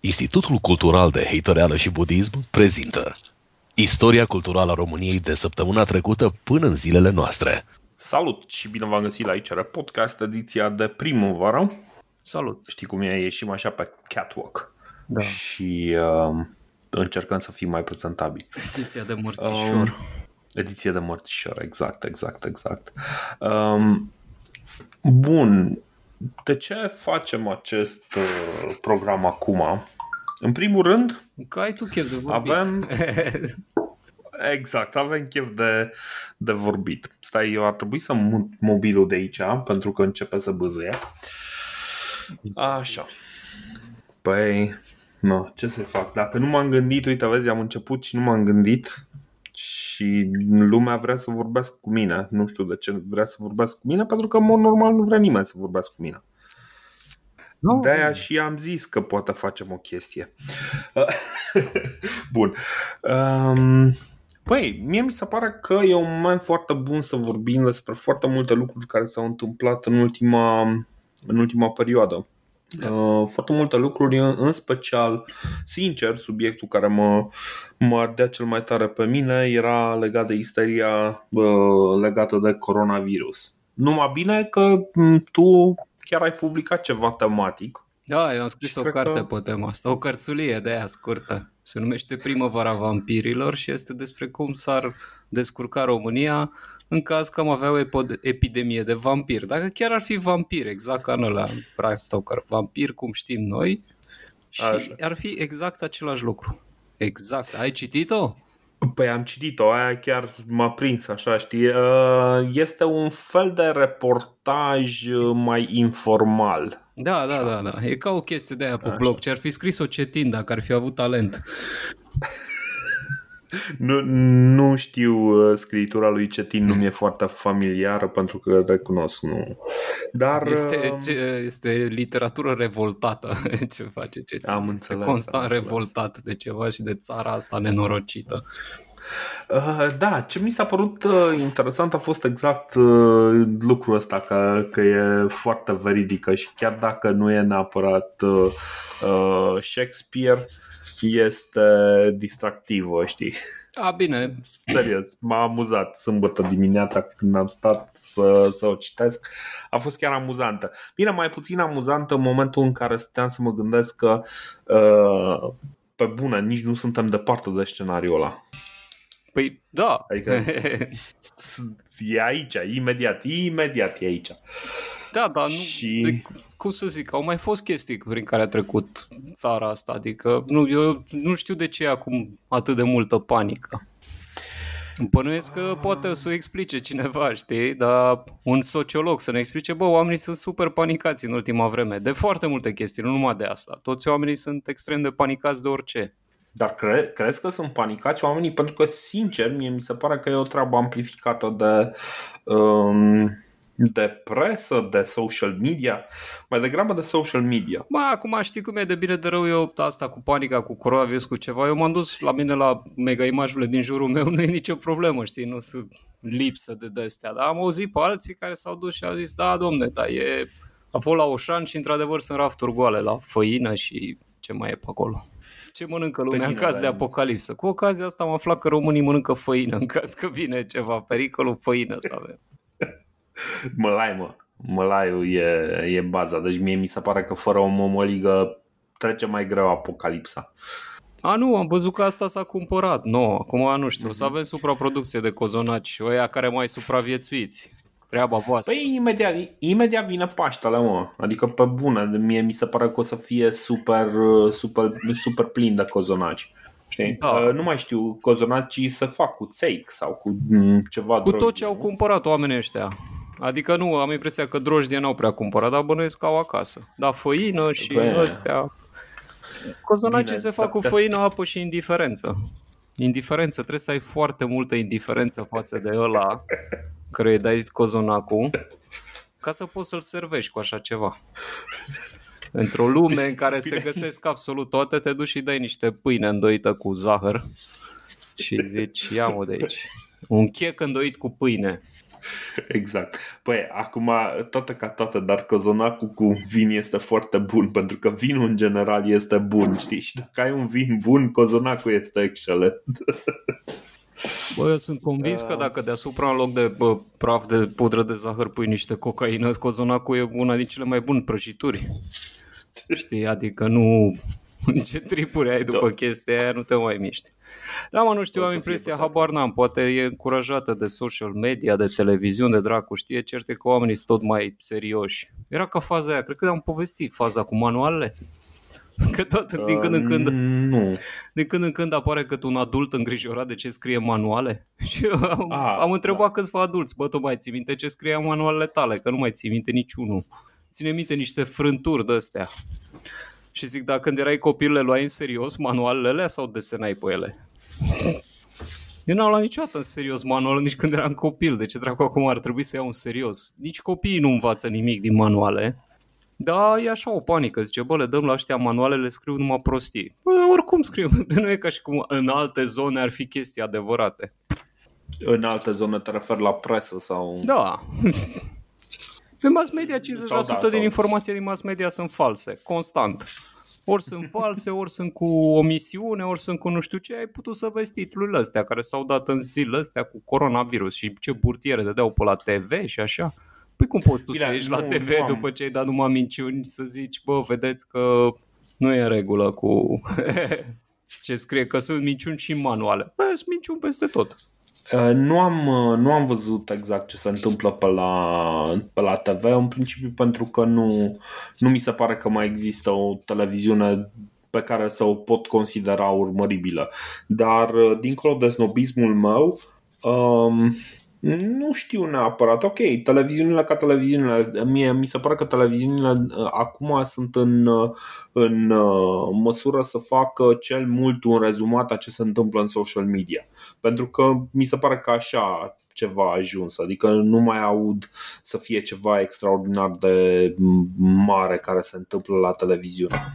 Institutul Cultural de Heitoreală și Budism prezintă Istoria culturală a României de săptămâna trecută până în zilele noastre. Salut și bine v-am găsit la ICR Podcast, ediția de primăvară. Salut! Știi cum e, ieșim așa pe catwalk Da. și uh, încercăm să fim mai prezentabili. Ediția de mărțișor. Um, ediție de mărțișor, exact, exact, exact. Um, bun, de ce facem acest uh, program acum? În primul rând, Că ai tu chef de vorbit. Avem- exact, avem chef de, de vorbit. Stai, eu ar trebui să mut mobilul de aici, pentru că începe să bâzâie. Așa. Păi, no, ce să fac? Dacă nu m-am gândit, uite, vezi, am început și nu m-am gândit și lumea vrea să vorbească cu mine. Nu știu de ce vrea să vorbească cu mine, pentru că, în mod normal, nu vrea nimeni să vorbească cu mine. nu, De-aia și am zis că poate facem o chestie. Bun. Um, Păi, mie mi se pare că e un moment foarte bun să vorbim despre foarte multe lucruri care s-au întâmplat în ultima, în ultima perioadă. Uh, foarte multe lucruri, în în special, sincer, subiectul care mă, mă ardea cel mai tare pe mine era legat de isteria uh, legată de coronavirus. Numai bine că m, tu chiar ai publicat ceva tematic. Da, eu am scris Și o cred carte că- pe tema asta, o cărțulie de aia scurtă. Se numește Primăvara vampirilor și este despre cum s-ar descurca România în caz că am avea o epo- epidemie de vampiri. Dacă chiar ar fi vampir, exact ca în ăla, Bram Stoker, vampir cum știm noi, și Așa. ar fi exact același lucru. Exact. Ai citit-o? Păi am citit-o, aia chiar m-a prins, așa, știi? Uh, Este un fel de reportaj uh, mai informal. Da, da, da, da. E ca o chestie de aia pe Așa. blog. Ce ar fi scris-o Cetin dacă ar fi avut talent. Nu, nu știu uh, scritura lui Cetin, nu mi-e foarte familiară pentru că recunosc, nu. Dar Este, uh, ce, este literatură revoltată ce face Cetin. Am este înțeles, constant am înțeles. revoltat de ceva și de țara asta nenorocită. Uh, Da, ce mi s-a părut uh, interesant a fost exact uh, lucrul ăsta, că, că e foarte veridică și chiar dacă nu e neapărat uh, uh, Shakespeare, este distractivă, știi? A, bine, Serios, m-a amuzat sâmbătă dimineața când am stat să, să o citesc. A fost chiar amuzantă. Bine, mai puțin amuzantă în momentul în care stăteam să mă gândesc că uh, pe bune, nici nu suntem departe de scenariul ăla. păi da. Adică- E aici, imediat, imediat e aici. Da, dar nu, Și- de, cum să zic, au mai fost chestii prin care a trecut țara asta, adică nu, eu nu știu de ce e acum atât de multă panică. Îmi Bănuiesc că poate să o explice cineva, știi, dar un sociolog să ne explice, bă, oamenii sunt super panicați în ultima vreme, de foarte multe chestii, nu numai de asta. Toți oamenii sunt extrem de panicați de orice. Dar cre- crezi că sunt panicați oamenii? Pentru că, sincer, mie mi se pare că e o treabă amplificată de, um, de presă, de social media, mai degrabă de social media. Mă, acum știi cum e de bine de rău eu asta cu panica, cu coronavirus, cu ceva. Eu m-am dus la mine la mega imajurile din jurul meu, nu e nicio problemă, știi, nu sunt lipsă de de-astea. Dar am auzit pe alții care s-au dus și au zis, da, domne, dar e... A fost la Oșan și într-adevăr sunt rafturi goale la făină și ce mai e pe acolo. Ce mănâncă lumea în tine, caz de da. apocalipsă? Cu ocazia asta am aflat că românii mănâncă făină în caz că vine ceva, pericolul făină să avem. Mălai, mă. Mălaiul e, e baza. Deci mie mi se pare că fără o mămăligă trece mai greu apocalipsa. A, nu, am văzut că asta s-a cumpărat. Nu, acum nu știu. O să avem supraproducție de cozonaci și ăia care mai supraviețuiți. Treaba voastră. Păi imediat, imediat vine Paștele, mă. Adică pe bune, mie mi se pare că o să fie super, super, super plin de cozonaci. Știi? Da. Uh, Nu mai știu, cozonacii se fac cu țeic sau cu mm, ceva Cu tot drojdie, ce au nu? cumpărat oamenii ăștia. Adică nu, am impresia că drojdie n-au prea cumpărat, dar bănuiesc că au acasă. Da, făină și Bine. ăstea. Cozonacii Bine, se să fac cu te- făină, apă și indiferență. Indiferență, trebuie să ai foarte multă indiferență față de ăla care îi dai cozonacul ca să poți să-l servești cu așa ceva. Într-o lume în care se găsesc absolut toate, te duci și dai niște pâine îndoită cu zahăr și zici, ia mă de aici. Un chec îndoit cu pâine. Exact. Păi, acum, toată ca toată, dar cozonacul cu vin este foarte bun, pentru că vinul în general este bun, știi? Și dacă ai un vin bun, cozonacul este excelent. Bă, eu sunt convins că dacă deasupra în loc de bă, praf de pudră de zahăr pui niște cocaină, cozonacul e una din cele mai bune prăjituri. Știi, adică nu... Ce tripuri ai după chestia aia, nu te mai miști. Da, mă, nu știu, O am să impresia, fie habar n-am, poate e încurajată de social media, de televiziune, de dracu, știe, certe că oamenii sunt tot mai serioși. Era ca faza aia, cred că am povestit faza cu manualele. Că tot din când în când, Uh, Nu. din când în când apare cât un adult îngrijorat de ce scrie manuale și eu am, Ah, am întrebat da. câțiva adulți, bă, tu mai ții minte ce scria în manualele tale, că nu mai ții minte niciunul. Ține minte niște frânturi de astea. Și zic, dacă când erai copil le luai în serios manualele alea sau desenai pe ele? Eu n-am luat niciodată în serios manualul nici când eram copil. De ce dracu acum ar trebui să iau în serios? Nici copiii nu învață nimic din manuale. Da, e așa o panică. Zice, bă, le dăm la ăștia manualele, scriu numai prostii. Bă, oricum scriu. Nu e ca și cum în alte zone ar fi chestii adevărate. În alte zone te referi la presă sau... Da. Pe mass media 50% Sau da, din sau- informații din mass media sunt false, constant. Ori sunt false, ori sunt cu omisiune, ori sunt cu nu știu ce. Ai putut să vezi titlurile astea care s-au dat în zilele astea cu coronavirus și ce burtiere dădeau pe la TV și așa. Păi cum poți tu Bine, să ieși nu- la TV nu am- după ce ai dat numai minciuni să zici, bă, vedeți că nu e în regulă cu ce scrie, că sunt minciuni și în manuale. Bă, sunt minciuni peste tot. Uh, Nu am, uh, nu am văzut exact ce se întâmplă pe la, pe la TV, în principiu pentru că nu, nu mi se pare că mai există o televiziune pe care să o pot considera urmăribilă. Dar, uh, dincolo de snobismul meu, um, nu știu neapărat. Ok, televiziunile ca televiziunile. Mie mi se pare că televiziunile uh, acum sunt în, uh, în uh, măsură să facă cel mult un rezumat a ce se întâmplă în social media. Pentru că mi se pare că așa ceva a ajuns, adică nu mai aud să fie ceva extraordinar de mare care se întâmplă la televiziune.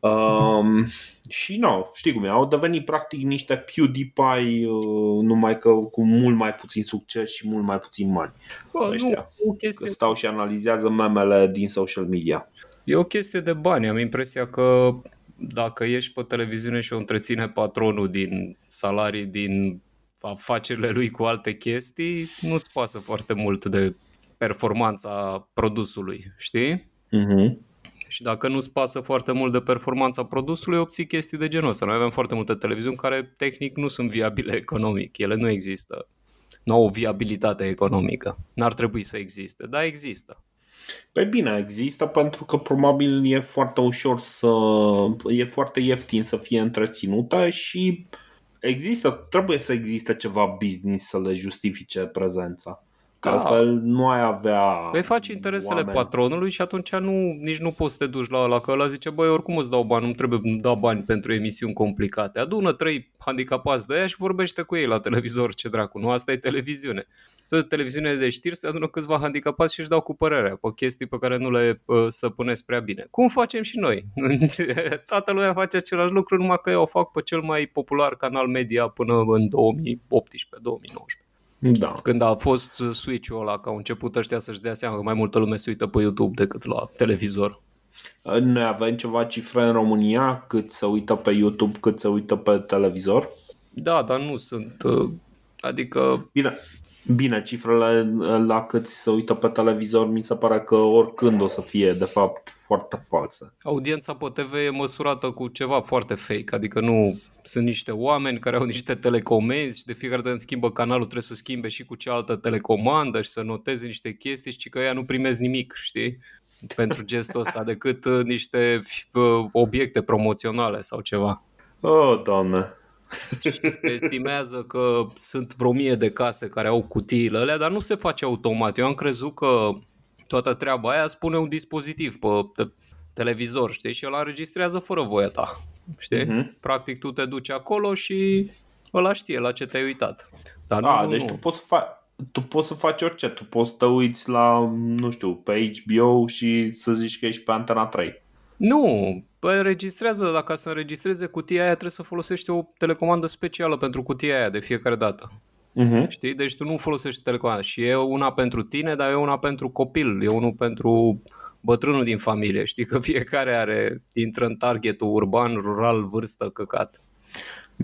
Um, și nu, știi cum e, au devenit practic niște PewDiePie uh, numai că cu mult mai puțin succes și mult mai puțin bani. Bă, nu, Ăștia. o Că chestie stau și analizează memele din social media. E o chestie de bani. Am impresia că dacă ești pe televiziune și o întreține patronul din salarii, din afacerile lui cu alte chestii, nu-ți pasă foarte mult de performanța produsului, știi? Uh-huh. Și dacă nu-ți pasă foarte mult de performanța produsului, obții chestii de genul ăsta. Noi avem foarte multe televiziuni care tehnic nu sunt viabile economic. Ele nu există. Nu au o viabilitate economică. N-ar trebui să existe, dar există. Păi bine, există pentru că probabil e foarte ușor să... e foarte ieftin să fie întreținută și există, trebuie să existe ceva business să le justifice prezența. Că Da. altfel nu ai avea Păi faci interesele oameni. patronului și atunci nu, nici nu poți să te duci la ăla, că ăla zice, băi, oricum îți dau bani, nu trebuie să dau bani pentru emisiuni complicate. Adună trei handicapați de aia și vorbește cu ei la televizor, ce dracu, nu? Asta e televiziune. Toate televiziunile de știri se adună câțiva handicapați și își dau cu părerea pe chestii pe care nu le uh, stăpânesc prea bine. Cum facem și noi? Toată lumea face același lucru, numai că eu o fac pe cel mai popular canal media până în 2018-2019 Da. când a fost switch-ul ăla, că au început ăștia să-și dea seama că mai multă lume se uită pe YouTube decât la televizor. Noi avem ceva cifre în România cât se uită pe YouTube, cât se uită pe televizor. Da, dar nu sunt... uh, Adică, Bine, bine, cifrele la cât se uită pe televizor mi se pare că oricând o să fie de fapt foarte false. audiența pe TV e măsurată cu ceva foarte fake, adică nu sunt niște oameni care au niște telecomenzi și de fiecare dată când schimbă canalul trebuie să schimbe și cu cealaltă telecomandă și să noteze niște chestii și că ea nu primesc nimic, știi? Pentru gestul ăsta, decât uh, niște uh, obiecte promoționale sau ceva. Oh, doamne. Și se estimează că sunt vreo mie de case care au cutiile alea, dar nu se face automat. Eu am crezut că toată treaba aia spune un dispozitiv pe te- televizor, știi? Și ăla înregistrează fără voia ta, știi? Mhm. Practic tu te duci acolo și ăla știe la ce te-ai uitat. Dar A, nu, deci nu. tu poți să faci tu poți să faci orice, tu poți să te uiți la, nu știu, pe HBO și să zici că ești pe Antena 3. Nu, Păi înregistrează, dacă să înregistreze cutia aia trebuie să folosești o telecomandă specială pentru cutia aia de fiecare dată. Uh-huh. Știi? Deci tu nu folosești telecomandat. Și e una pentru tine, dar e una pentru copil, e unul pentru bătrânul din familie. Știi că fiecare are, intră în targetul urban, rural, vârstă, căcat.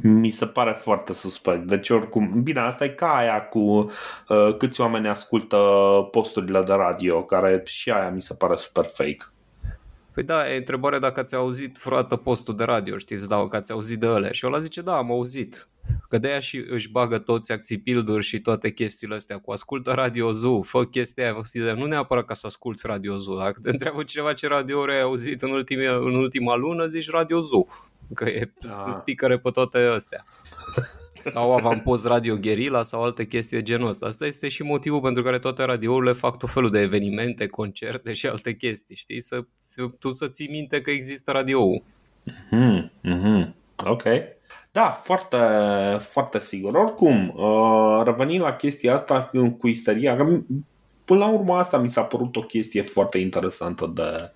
Mi se pare foarte suspect. Deci oricum, bine, asta e ca aia cu uh, câți oameni ascultă posturile de radio, care și aia mi se pare super fake. Păi da, e întrebarea dacă ați auzit vreodată postul de radio, știți, da, că ați auzit de ele. Și ăla zice, da, am auzit. Că de aia și își bagă toți acțipilduri și toate chestiile astea cu ascultă Radio Zoo, fă chestia aia, nu neapărat ca să asculți Radio Zoo. Dacă te întreabă cineva ce radio ai auzit în, ultimia, în ultima lună, zici Radio Zoo. Că e da. sticăre pe toate astea. Sau avampost Radio Guerilla sau alte chestii de genul ăsta. Asta este și motivul pentru care toate radiourile fac tot felul de evenimente, concerte și alte chestii, știi? Să, să, tu să ții minte că există radioul. Mm-hmm, mm-hmm. Ok. Da, foarte, foarte sigur. Oricum, uh, revenind la chestia asta cu isteria, că până la urmă asta mi s-a părut o chestie foarte interesantă de,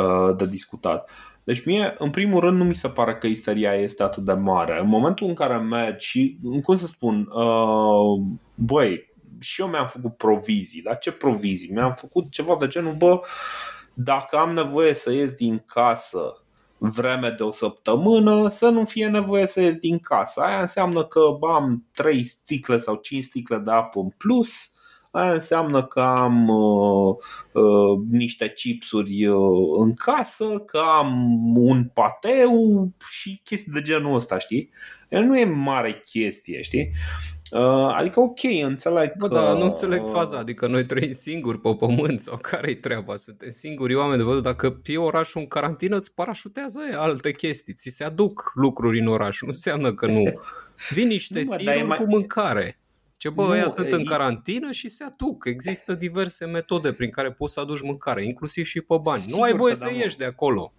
uh, de discutat. Deci mie, în primul rând, nu mi se pare că isteria este atât de mare. În momentul în care mergi și, cum să spun, uh, băi, și eu mi-am făcut provizii. Dar ce provizii? Mi-am făcut ceva de genul, bă, dacă am nevoie să ies din casă vreme de o săptămână, să nu fie nevoie să ies din casă. Aia înseamnă că am 3 sticle sau 5 sticle de apă în plus, aia înseamnă că am uh, uh, niște chipsuri uh, în casă, că am un pateu și chestii de genul ăsta, știi? El nu e mare chestie, știi? Uh, adică ok, înțeleg Bă, că... da, nu înțeleg faza, adică noi trăim singuri pe pământ sau care-i treaba? Suntem singuri oameni de văzut, dacă e orașul în carantină, îți parașutează alte chestii, ți se aduc lucruri în oraș, nu înseamnă că nu. Vin niște nu, tiruri mai... cu mâncare. Ce bă, nu, ăia sunt e... în carantină și se aduc. Există diverse metode prin care poți să aduci mâncare, inclusiv și pe bani. Sigur nu ai voie să da, ieși de acolo.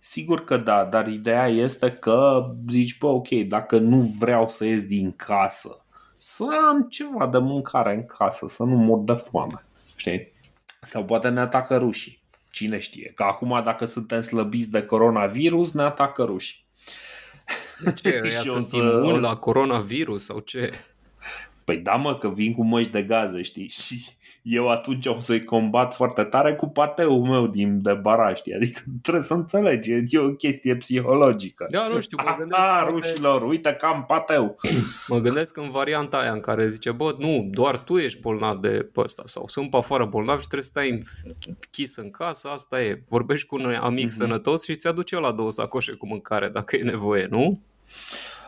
Sigur că da, dar ideea este că zici, bă, ok, dacă nu vreau să ies din casă, să am ceva de mâncare în casă, să nu mor de foame. Știi? Sau poate ne atacă rușii. Cine știe? Că acum dacă suntem slăbiți de coronavirus, ne atacă rușii. De ce? Ea sunt imuni la coronavirus sau ce? Păi da mă, că vin cu măști de gaze, știi? Și eu atunci o să-i combat foarte tare cu pateul meu din de baraj, știi? Adică trebuie să înțelegi, e o chestie psihologică. Da, nu știu, mă gândesc... A, rușilor, uite că am pateu. Mă gândesc în varianta aia în care zice, bă, nu, doar tu ești bolnav de ăsta sau sunt pe afară bolnav și trebuie să stai închis în casă, asta e. Vorbești cu un amic mm-hmm. sănătos și ți aduce la două sacoșe cu mâncare dacă e nevoie, nu?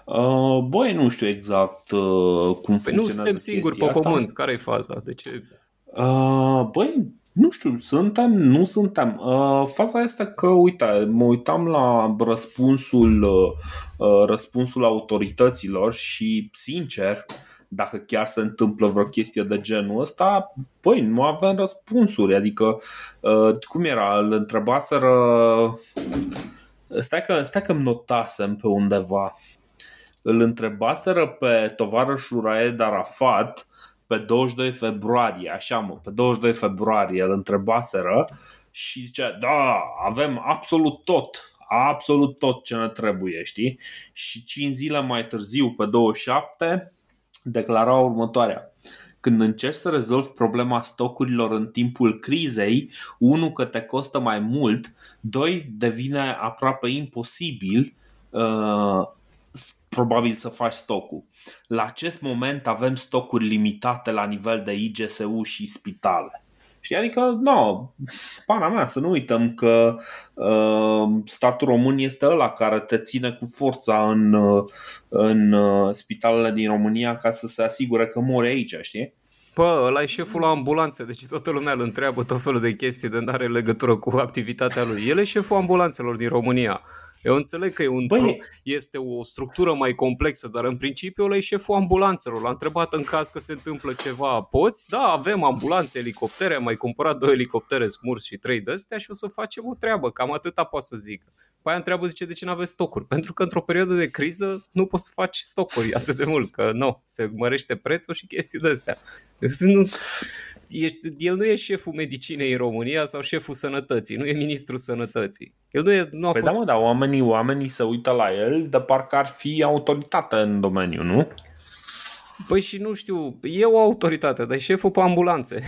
Uh, băi, nu știu exact uh, cum păi funcționează Nu suntem singuri pe asta. pământ. Care e faza? De ce? Uh, băi, nu știu, suntem, nu suntem. Uh, faza este că, uite, mă uitam la răspunsul, uh, răspunsul autorităților și, sincer, dacă chiar se întâmplă vreo chestie de genul ăsta, băi, nu avem răspunsuri. Adică, uh, cum era, îl întrebaseră... Stai că, stai că îmi notasem pe undeva îl întrebaseră pe tovarășul Raed Arafat pe 22 februarie, așa mă, pe 22 februarie îl întrebaseră și zice, da, avem absolut tot, absolut tot ce ne trebuie, știi? Și 5 zile mai târziu, pe 27, declara următoarea. Când încerci să rezolvi problema stocurilor în timpul crizei, unu că te costă mai mult, doi devine aproape imposibil, uh, probabil să faci stocul. La acest moment avem stocuri limitate la nivel de IGSU și spitale. Și adică, nu, no, pana mea, să nu uităm că uh, statul român este ăla care te ține cu forța în, uh, în uh, spitalele din România ca să se asigure că mori aici, știi? Pă, ăla e șeful la ambulanțe, deci toată lumea îl întreabă tot felul de chestii de nu are legătură cu activitatea lui. El e șeful ambulanțelor din România. Eu înțeleg că e un Băi... pro, este o structură mai complexă, dar în principiu ăla e șeful ambulanțelor. L-a întrebat în caz că se întâmplă ceva, poți? Da, avem ambulanțe, elicoptere, am mai cumpărat două elicoptere smurs și trei de astea și o să facem o treabă, cam atâta pot să zic. Păi aia întreabă, zice, de ce nu aveți stocuri? Pentru că într-o perioadă de criză nu poți să faci stocuri atât de mult, că nu, se mărește prețul și chestii de astea. Deci nu, el nu e șeful medicinei în România sau șeful sănătății, nu e ministrul sănătății. El nu, e, nu a păi fost... da, mă, dar oamenii, oamenii se uită la el de parcă ar fi autoritate în domeniu, nu? Păi și nu știu, e o autoritate, dar e șeful pe ambulanțe.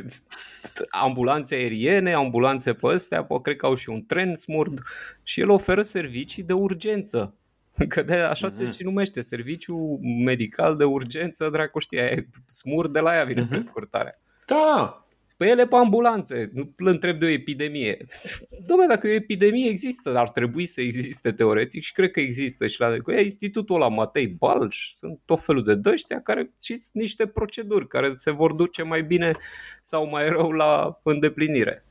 ambulanțe aeriene, ambulanțe pe astea, pe, cred că au și un tren smurd și el oferă servicii de urgență. Că de așa mm-hmm. se mhm. și numește, serviciu medical de urgență, dracu știe, smurd de la ea vine mm-hmm. prescurtarea. Da, Păi ele pe ambulanțe, nu îl întreb de o epidemie. Dom'le, dacă e o epidemie există, ar trebui să existe teoretic și cred că există și la cu institutul la Matei Balș, sunt tot felul de dăștia care și sunt niște proceduri care se vor duce mai bine sau mai rău la îndeplinire.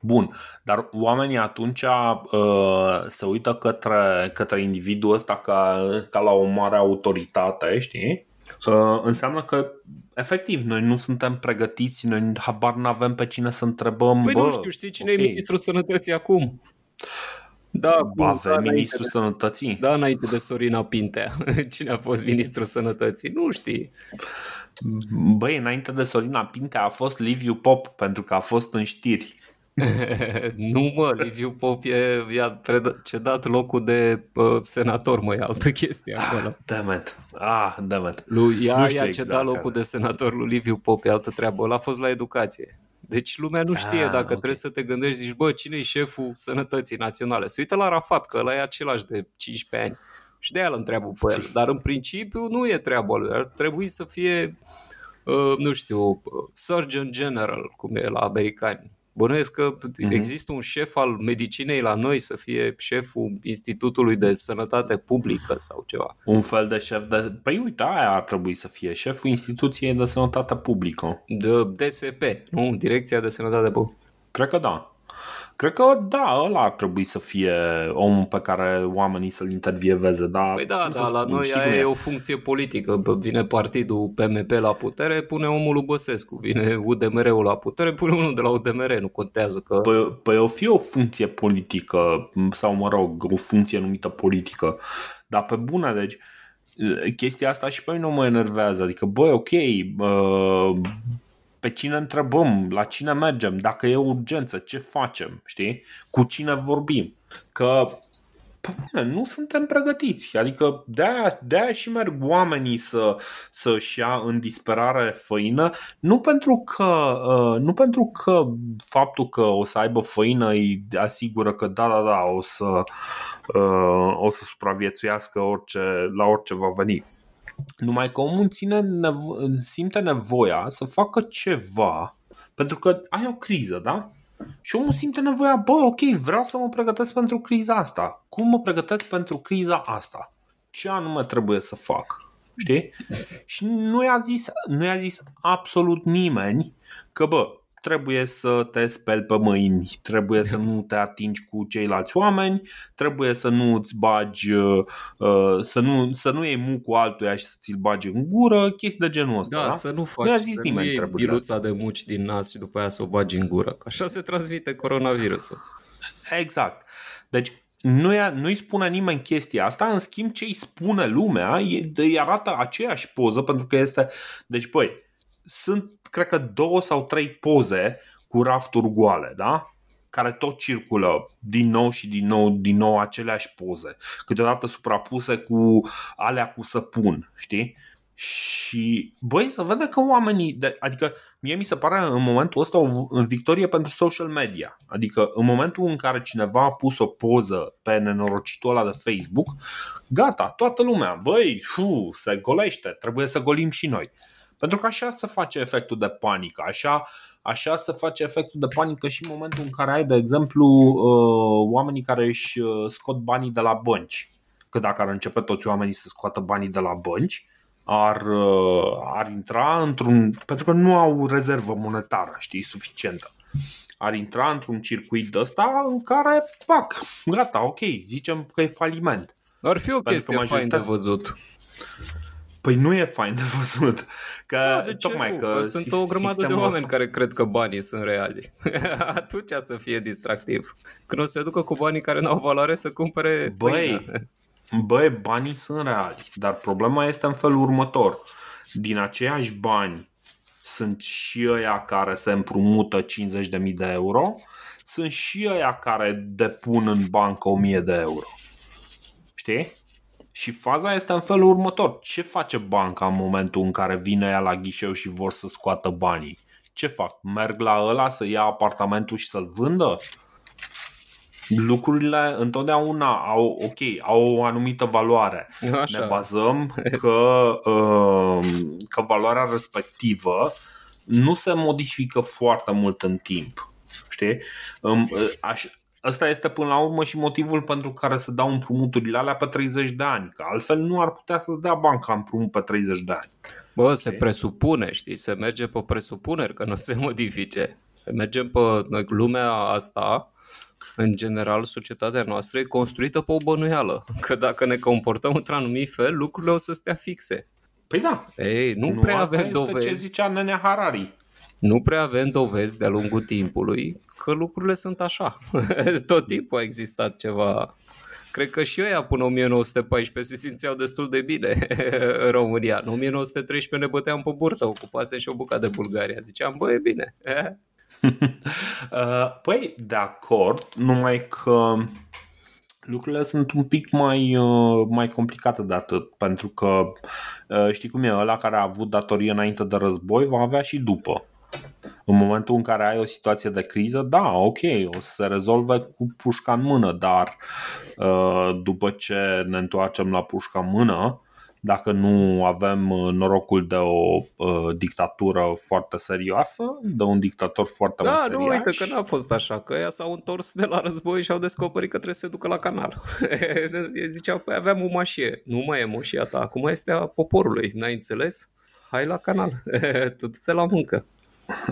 Bun, dar oamenii atunci uh, se uită către, către individul ăsta ca, ca la o mare autoritate, știi? Uh, înseamnă că efectiv noi nu suntem pregătiți, noi habar nu avem pe cine să întrebăm. Păi bă, nu știu, știi cine okay. e ministrul sănătății acum? Da, cum, avem da, ministrul de, sănătății. Da, înainte de Sorina Pintea. Cine a fost ministrul sănătății? Nu știi. Băi, înainte de Sorina Pintea a fost Liviu Pop, pentru că a fost în știri. Nu mă, Liviu Pop e, i-a cedat locul de uh, senator, mă, e altă chestie acolo. Ah, damn it. Ah, damn it. Lui, ea, i-a exact cedat locul de senator lui Liviu Pop, e altă treabă. Ăla a fost la educație. Deci lumea nu știe ah, dacă okay. trebuie să te gândești, zici, bă, cine e șeful sănătății naționale? Se uită la Rafat, că ăla e același de 15 ani. Și de aia îl întreabă pe el. Dar în principiu nu e treaba lui. Ar trebui să fie, uh, nu știu, uh, Surgeon General, cum e la americani Bănuiesc că uh-huh. există un șef al medicinei la noi să fie șeful Institutului de Sănătate Publică sau ceva. Un fel de șef de... Păi uite, aia ar trebui să fie șeful Instituției de Sănătate Publică. De DSP, nu? Direcția de Sănătate Publică. Cred că da. Cred că da, ăla ar trebui să fie omul pe care oamenii să-l intervieveze. Dar păi da, da la noi aia e o funcție politică. Vine partidul PMP la putere, pune omul lui Băsescu. Vine UDMR-ul la putere, pune unul de la UDMR. Nu contează că... Păi, păi o fi o funcție politică sau mă rog, o funcție numită politică. Dar pe bună, deci chestia asta și pe mine nu mă enervează. Adică, băi, ok, uh, pe cine întrebăm, la cine mergem, dacă e urgență, ce facem, știi? Cu cine vorbim. Că pe bune, nu suntem pregătiți. Adică de-aia, de-aia și merg oamenii să, să-și ia în disperare făină, nu pentru, că, uh, nu pentru că faptul că o să aibă făină îi asigură că da, da, da, o să, uh, o să supraviețuiască orice, la orice va veni numai că omul ține nevo- simte nevoia să facă ceva pentru că ai o criză, da? Și omul simte nevoia, bă, ok, vreau să mă pregătesc pentru criza asta. Cum mă pregătesc pentru criza asta? Ce anume trebuie să fac? Știi? Și nu i-a zis, nu i-a zis absolut nimeni că, bă, trebuie să te speli pe mâini, trebuie să nu te atingi cu ceilalți oameni, trebuie să nu îți bagi, uh, uh, să nu, să nu iei mucul altuia și să ți-l bagi în gură, chestii de genul ăsta. Da, da? să nu faci, nu zis să nimeni nu iei biluța de muci din nas și după aia să o bagi în gură, că așa se transmite coronavirusul. Exact. Deci nu nu-i spune nimeni chestia asta, în schimb ce îi spune lumea, îi arată aceeași poză pentru că este, deci băi, sunt cred că două sau trei poze cu rafturi goale, da? care tot circulă din nou și din nou, din nou aceleași poze, câteodată suprapuse cu alea cu săpun, știi? Și băi, să vede că oamenii, de, adică mie mi se pare în momentul ăsta o victorie pentru social media. Adică în momentul în care cineva a pus o poză pe nenorocitul ăla de Facebook, gata, toată lumea, băi, fu, se golește, trebuie să golim și noi. Pentru că așa se face efectul de panică, așa, așa se face efectul de panică și în momentul în care ai, de exemplu, uh, oamenii care își uh, scot banii de la bănci. Că dacă ar începe toți oamenii să scoată banii de la bănci, ar, uh, ar intra într-un. pentru că nu au rezervă monetară, știi, suficientă. Ar intra într-un circuit de ăsta în care, pac, gata, ok, zicem că e faliment. Ar fi o chestie fain de văzut. Păi nu e fain de văzut. Că, da, de tocmai că, că sunt o grămadă de oameni ăsta... care cred că banii sunt reali. Atunci să fie distractiv. Când o să se ducă cu banii care n-au valoare să cumpere Băi, băi, banii sunt reali, dar problema este în felul următor. Din aceiași bani sunt și ăia care se împrumută 50.000 de euro, sunt și ăia care depun în bancă 1000 de euro. Știi? Și faza este în felul următor. Ce face banca în momentul în care vine ea la ghișeu și vor să scoată banii? Ce fac? Merg la ăla să ia apartamentul și să-l vândă? lucrurile întotdeauna au, ok, au o anumită valoare. Așa. Ne bazăm că, uh, că valoarea respectivă nu se modifică foarte mult în timp. Știi? Um, aș, Asta este până la urmă și motivul pentru care se dau împrumuturile alea pe 30 de ani, că altfel nu ar putea să-ți dea banca împrumut pe 30 de ani. Bă, okay. se presupune, știi, se merge pe presupuneri că nu se modifice. Mergem pe lumea asta, în general, societatea noastră e construită pe o bănuială. Că dacă ne comportăm într-anumit fel, lucrurile o să stea fixe. Păi da. Ei, nu, nu prea avem dovezi. ce zicea Nenea Harari. Nu prea avem dovezi de-a lungul timpului că lucrurile sunt așa. Tot timpul a existat ceva Cred că și ăia până 1914 se simțeau destul de bine în România. În 1913 ne băteam pe burtă, ocupase și o bucată de Bulgaria. Ziceam, bă, e bine. Uh, păi, de acord, numai că lucrurile sunt un pic mai, uh, mai complicate de atât, pentru că uh, știi cum e, ăla care a avut datorie înainte de război va avea și după. În momentul în care ai o situație de criză, da, ok, o să se rezolve cu pușca în mână, dar după ce ne întoarcem la pușca în mână, dacă nu avem uh, norocul de o uh, dictatură foarte serioasă, de un dictator foarte da, mai serios. Da, nu, uite că n-a fost așa, că ea s-au întors de la război și au descoperit că trebuie să se ducă la canal. Ziceau, păi aveam o mașie, nu mai e moșia ta, acum este a poporului, n-ai înțeles? Hai la canal, tu se la muncă.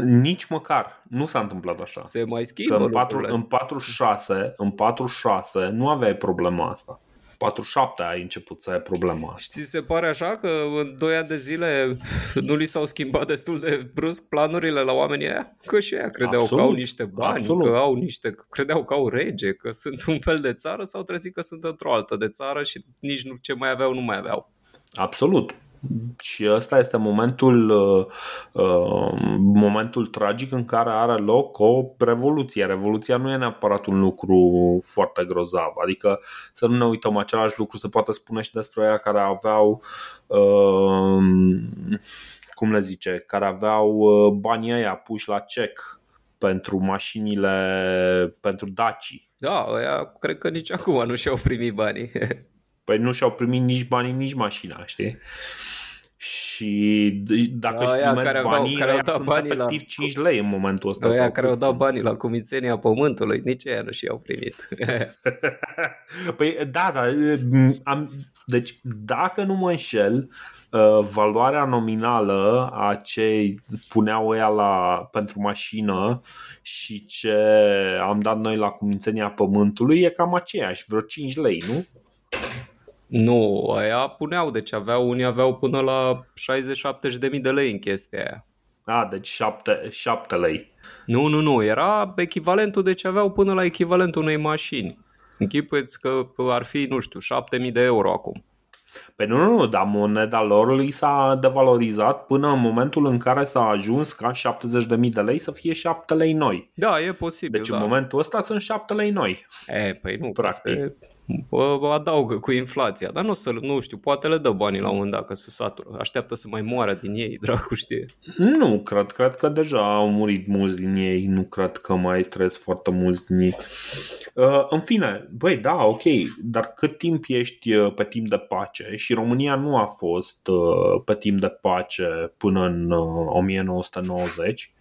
Nici măcar. Nu s-a întâmplat așa. Se mai schimbă în, 4, în 46, în 46 nu aveai problema asta. 47 ai început să ai problema asta. Știi, se pare așa că în 2 ani de zile nu li s-au schimbat destul de brusc planurile la oamenii aia? Că și aia credeau Absolut. că au niște bani, Absolut. că au niște, credeau că au rege, că sunt un fel de țară sau trezit că sunt într-o altă de țară și nici nu, ce mai aveau nu mai aveau. Absolut. Și ăsta este momentul, uh, uh, momentul tragic în care are loc o revoluție. Revoluția nu e neapărat un lucru foarte grozav. Adică să nu ne uităm, același lucru se poate spune și despre aia care aveau uh, cum le zice, care aveau uh, banii ăia puși la cec pentru mașinile, pentru Daci. Da, ăia cred că nici acum nu și-au primit banii. Păi nu și-au primit nici banii, nici mașina, știi? Și dacă da, își primesc care banii, care au dat banii efectiv la... 5 lei în momentul ăsta. Aia care au dat banii la Cumințenia Pământului, nici ei nu și-au primit. păi da, da, am, deci dacă nu mă înșel, uh, valoarea nominală a ce puneau ea la, pentru mașină și ce am dat noi la Cumințenia Pământului e cam aceeași, vreo 5 lei, nu? Nu, aia puneau, deci aveau, unii aveau până la 60-70 de mii de lei în chestia aia. A, deci 7, 7 lei. Nu, nu, nu, era echivalentul, deci aveau până la echivalentul unei mașini. Închipuiți că ar fi, nu știu, 7000 de euro acum. Păi nu, nu, nu, dar moneda lor li s-a devalorizat până în momentul în care s-a ajuns ca 70.000 de lei să fie 7 lei noi. Da, e posibil. Deci da. în momentul ăsta sunt 7 lei noi. E, păi nu, practic. Se adaugă cu inflația, dar nu, să, nu știu, poate le dă banii la un moment dat că se satură. Așteaptă să mai moară din ei, dracu știe. Nu, cred, cred că deja au murit mulți din ei, nu cred că mai trăiesc foarte mulți din ei. Uh, în fine, băi, da, ok, dar cât timp ești uh, pe timp de pace și România nu a fost uh, pe timp de pace până în uh, 1990,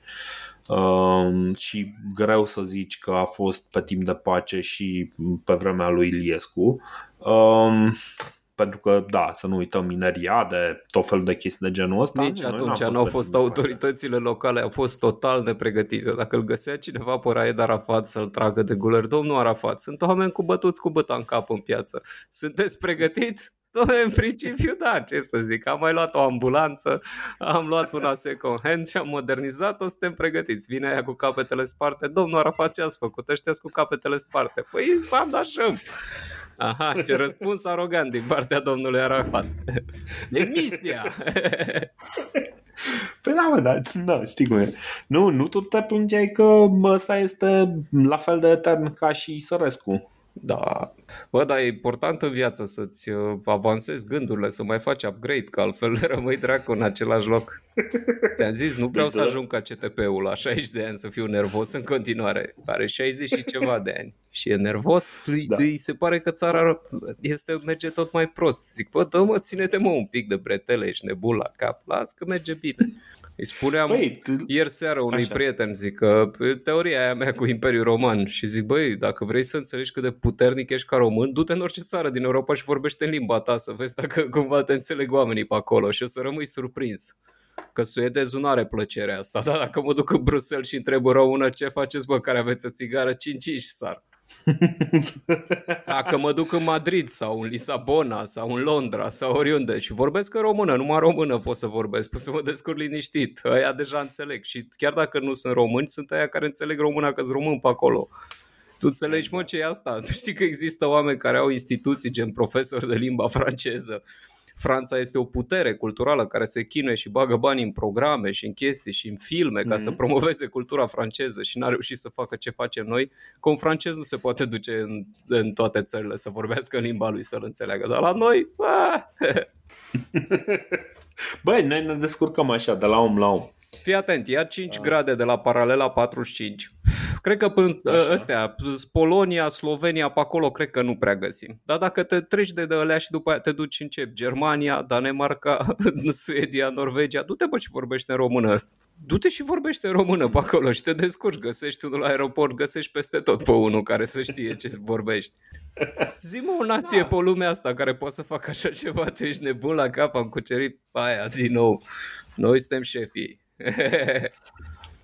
Um, și greu să zici că a fost pe timp de pace și pe vremea lui Iliescu. Um, pentru că, da, să nu uităm mineria de tot felul de chestii de genul ăsta. Nici Noi atunci nu au fost autoritățile locale, au fost total nepregătite. Dacă îl găsea cineva pe Raed Arafat să-l tragă de guler, domnul Arafat, sunt oameni cu bătuți cu băta în cap în piață. Sunteți pregătiți? Doamne, în principiu, da, ce să zic, am mai luat o ambulanță, am luat una second hand și am modernizat-o, suntem pregătiți. Vine aia cu capetele sparte, domnul Arafat ce ați făcut? Ăștia cu capetele sparte. Păi, bandașăm. Aha, ce răspuns arogant din partea domnului Arafat. Demisia! Păi da, mă, da, da, știi cum e. Nu, nu tu te plângeai că ăsta este la fel de etern ca și Sărescu. Da, Bă, dar e important în viață să-ți uh, avansezi gândurile, să mai faci upgrade, că altfel rămâi dracu în același loc. Ți-am zis, nu vreau să ajung ca CTP-ul la 60 de ani să fiu nervos în continuare. Are 60 și ceva de ani și e nervos, da. îi se pare că țara este, merge tot mai prost. Zic, bă, dă-mă, ține-te mă un pic de bretele, ești nebun la cap, las că merge bine. Îi spuneam păi, ieri seară unui așa. prieten, zic că teoria aia mea cu Imperiul Roman și zic, băi, dacă vrei să înțelegi cât de puternic ești ca român, du-te în orice țară din Europa și vorbește în limba ta să vezi dacă cumva te înțeleg oamenii pe acolo și o să rămâi surprins. Că suedezul nu are plăcerea asta, dar dacă mă duc în Bruxelles și întreb o română ce faceți, bă, care aveți o țigară, 5 și sar. Dacă mă duc în Madrid sau în Lisabona sau în Londra sau oriunde și vorbesc în română, numai română pot să vorbesc, pot să mă descurc liniștit. Aia deja înțeleg și chiar dacă nu sunt români, sunt aia care înțeleg româna că sunt român pe acolo. Tu înțelegi, mă, ce e asta? Tu știi că există oameni care au instituții gen profesor de limba franceză Franța este o putere culturală care se chinuie și bagă bani în programe și în chestii și în filme ca mm-hmm. să mhm. promoveze cultura franceză și n-a reușit să facă ce facem noi, că un francez nu se poate duce în, în toate țările să vorbească în limba lui să-l înțeleagă, dar la noi... Băi, noi ne descurcăm așa, de la om la om. Fii atent, ia 5 da. grade de la paralela 45. Cred că până Așa. ăstea, Polonia, Slovenia, pe acolo, cred că nu prea găsim. Dar dacă te treci de alea și după aia te duci în ce? Germania, Danemarca, Suedia, Norvegia, du-te bă și vorbește în română. Du-te și vorbește în română pe acolo și te descurci, găsești unul la aeroport, găsești peste tot pe unul care să știe ce vorbești. Zi-mă o nație da. pe lumea asta care poate să facă așa ceva, tu ești nebun la cap, am cucerit aia din nou. Noi suntem șefii.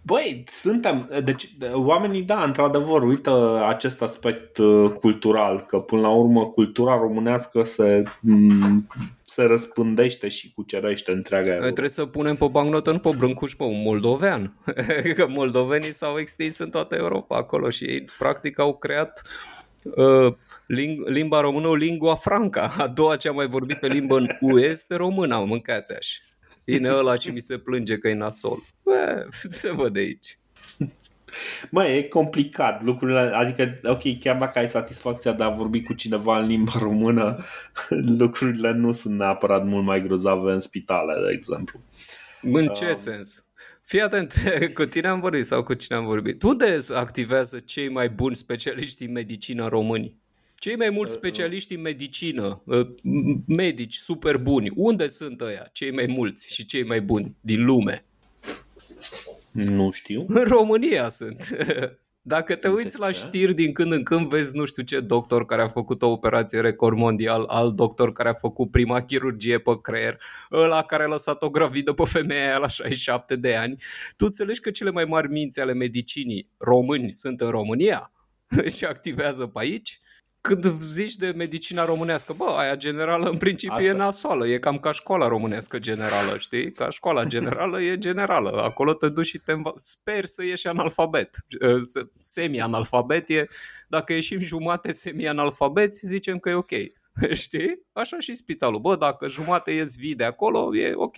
Băi, suntem, deci oamenii, da, într-adevăr, uită acest aspect uh, cultural, că până la urmă cultura românească se, mm, se răspândește și cucerește întreaga Europa. Trebuie să punem pe bancnotă, nu pe brâncuș, pe un moldovean. că moldovenii s-au extins în toată Europa acolo și ei practic au creat uh, limba română, o lingua franca. A doua cea mai vorbită limbă în UE este româna, mâncați așa. Vine ăla și mi se plânge că e nasol. Bă, se văd aici. Mai e complicat lucrurile, adică, ok, chiar dacă ai satisfacția de a vorbi cu cineva în limba română, lucrurile nu sunt neapărat mult mai grozave în spitale, de exemplu. În ce um... sens? Fii atent, cu tine am vorbit sau cu cine am vorbit. Unde activează cei mai buni specialiști în medicină români? Cei mai mulți uh, uh. specialiști în medicină, uh, medici super buni, unde sunt ăia? Cei mai mulți și cei mai buni din lume? Nu știu. În România sunt. Dacă te uiți la știri din când în când vezi nu știu ce doctor care a făcut o operație record mondial, alt doctor care a făcut prima chirurgie pe creier, ăla care a lăsat o gravidă pe femeia aia la 67 de ani, tu înțelegi că cele mai mari minți ale medicinii români sunt în România și activează pe aici? Când zici de medicina românească, bă, aia generală în principiu Asta. e nasoală, e cam ca școala românească generală, știi? Ca școala generală e generală, acolo te duci și te înva- sper să ieși analfabet. Semi-analfabet e, dacă ieșim jumate semi-analfabeți, zicem că e ok. Știi? Așa și spitalul. Bă, dacă jumate ies vii de acolo, e ok.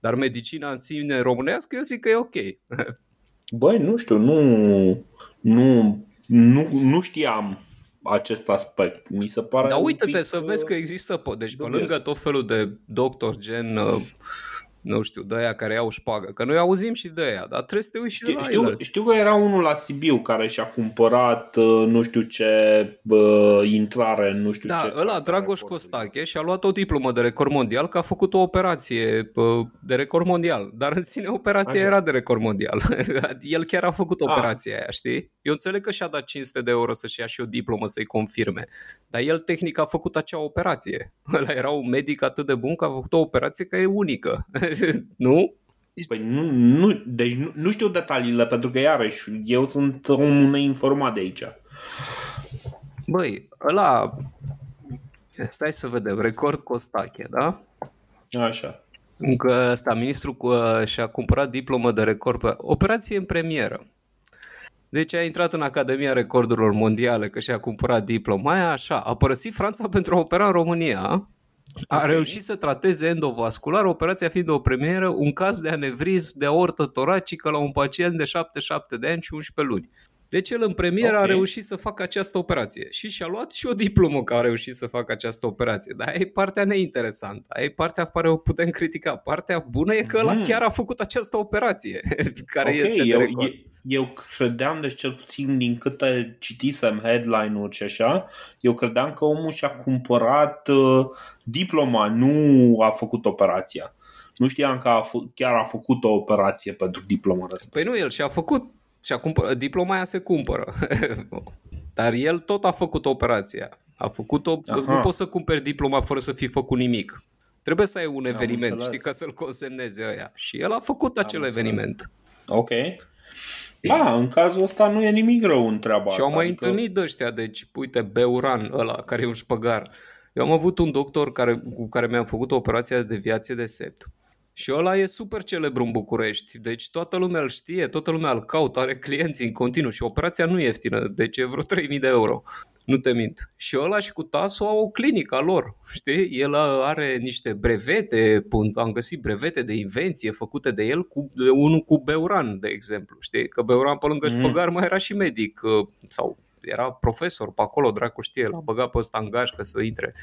Dar medicina în sine românească, eu zic că e ok. Băi, nu știu, nu, nu, nu, nu știam acest aspect. Mi se pare Dar uite-te să vezi uh, că există, deci pe lângă tot felul de doctor gen uh, nu știu, de aia care iau șpagă. Că noi auzim și de aia, dar trebuie să te uiți și știu, la știu, știu că era unul la Sibiu care și-a cumpărat uh, nu știu ce bă, intrare, nu știu da, ce. Da, ăla Dragoș Costache și-a luat o diplomă de record mondial că a făcut o operație de record mondial. Dar în sine operația Așa. era de record mondial. El chiar a făcut ah. operația a. aia, știi? Eu înțeleg că și-a dat 500 de euro să-și ia și o diplomă să-i confirme. Dar el tehnic a făcut acea operație. Ăla era un medic atât de bun că a făcut o operație care e unică. nu? Păi nu, nu, deci nu, nu știu detaliile, pentru că iarăși eu sunt omul neinformat de aici. Băi, ăla... Stai să vedem, record Costache, da? Așa. Că ăsta, ministrul cu, și-a cumpărat diplomă de record pe operație în premieră. Deci a intrat în Academia Recordurilor Mondiale că și-a cumpărat diploma aia așa. A părăsit Franța pentru a opera în România a okay. reușit să trateze endovascular, operația fiind o premieră, un caz de anevrism de aortă toracică la un pacient de 77 de ani și 11 luni. Deci el în premier Ok. a reușit să facă această operație și și-a luat și o diplomă că a reușit să facă această operație. Dar aia e partea neinteresantă. Aia e partea pe care o putem critica. Partea bună e că ăla Mhm. chiar a făcut această operație care ok, este de eu, record. e- eu credeam, deci cel puțin din câte citisem headline-uri și așa, eu credeam că omul și-a cumpărat uh, diploma, nu a făcut operația. Nu știam că a f- chiar a făcut o operație pentru diploma asta. Păi nu, el și-a făcut și-a cumpărat, diploma aia se cumpără. Dar el tot a făcut operația. A făcut-o, Aha. nu poți să cumperi diploma fără să fi făcut nimic. Trebuie să ai un eveniment, înțeles. știi, ca să-l consemneze ăia. Și el a făcut acel înțeles. eveniment. Ok. Da, în cazul ăsta nu e nimic rău în treaba Și asta. au mai adică- întâlnit de ăștia, deci, uite, Beuran ăla, care e un șpăgar. Eu am avut un doctor care, cu care mi-am făcut o operație de deviație de sept. Și ăla e super celebru în București, deci toată lumea îl știe, toată lumea îl caută, are clienți în continuu și operația nu e ieftină, deci e vreo 3000 de euro. Nu te mint. Și ăla și cu Tasu au o clinică a lor, știi? El are niște brevete, pun- am găsit brevete de invenție făcute de el, cu, de unul cu Beuran, de exemplu, știi? Că Beuran pe lângă Mhm. șpăgar mai era și medic uh, sau era profesor pe acolo, dracu știe, l-a băgat pe ăsta în gașcă să intre.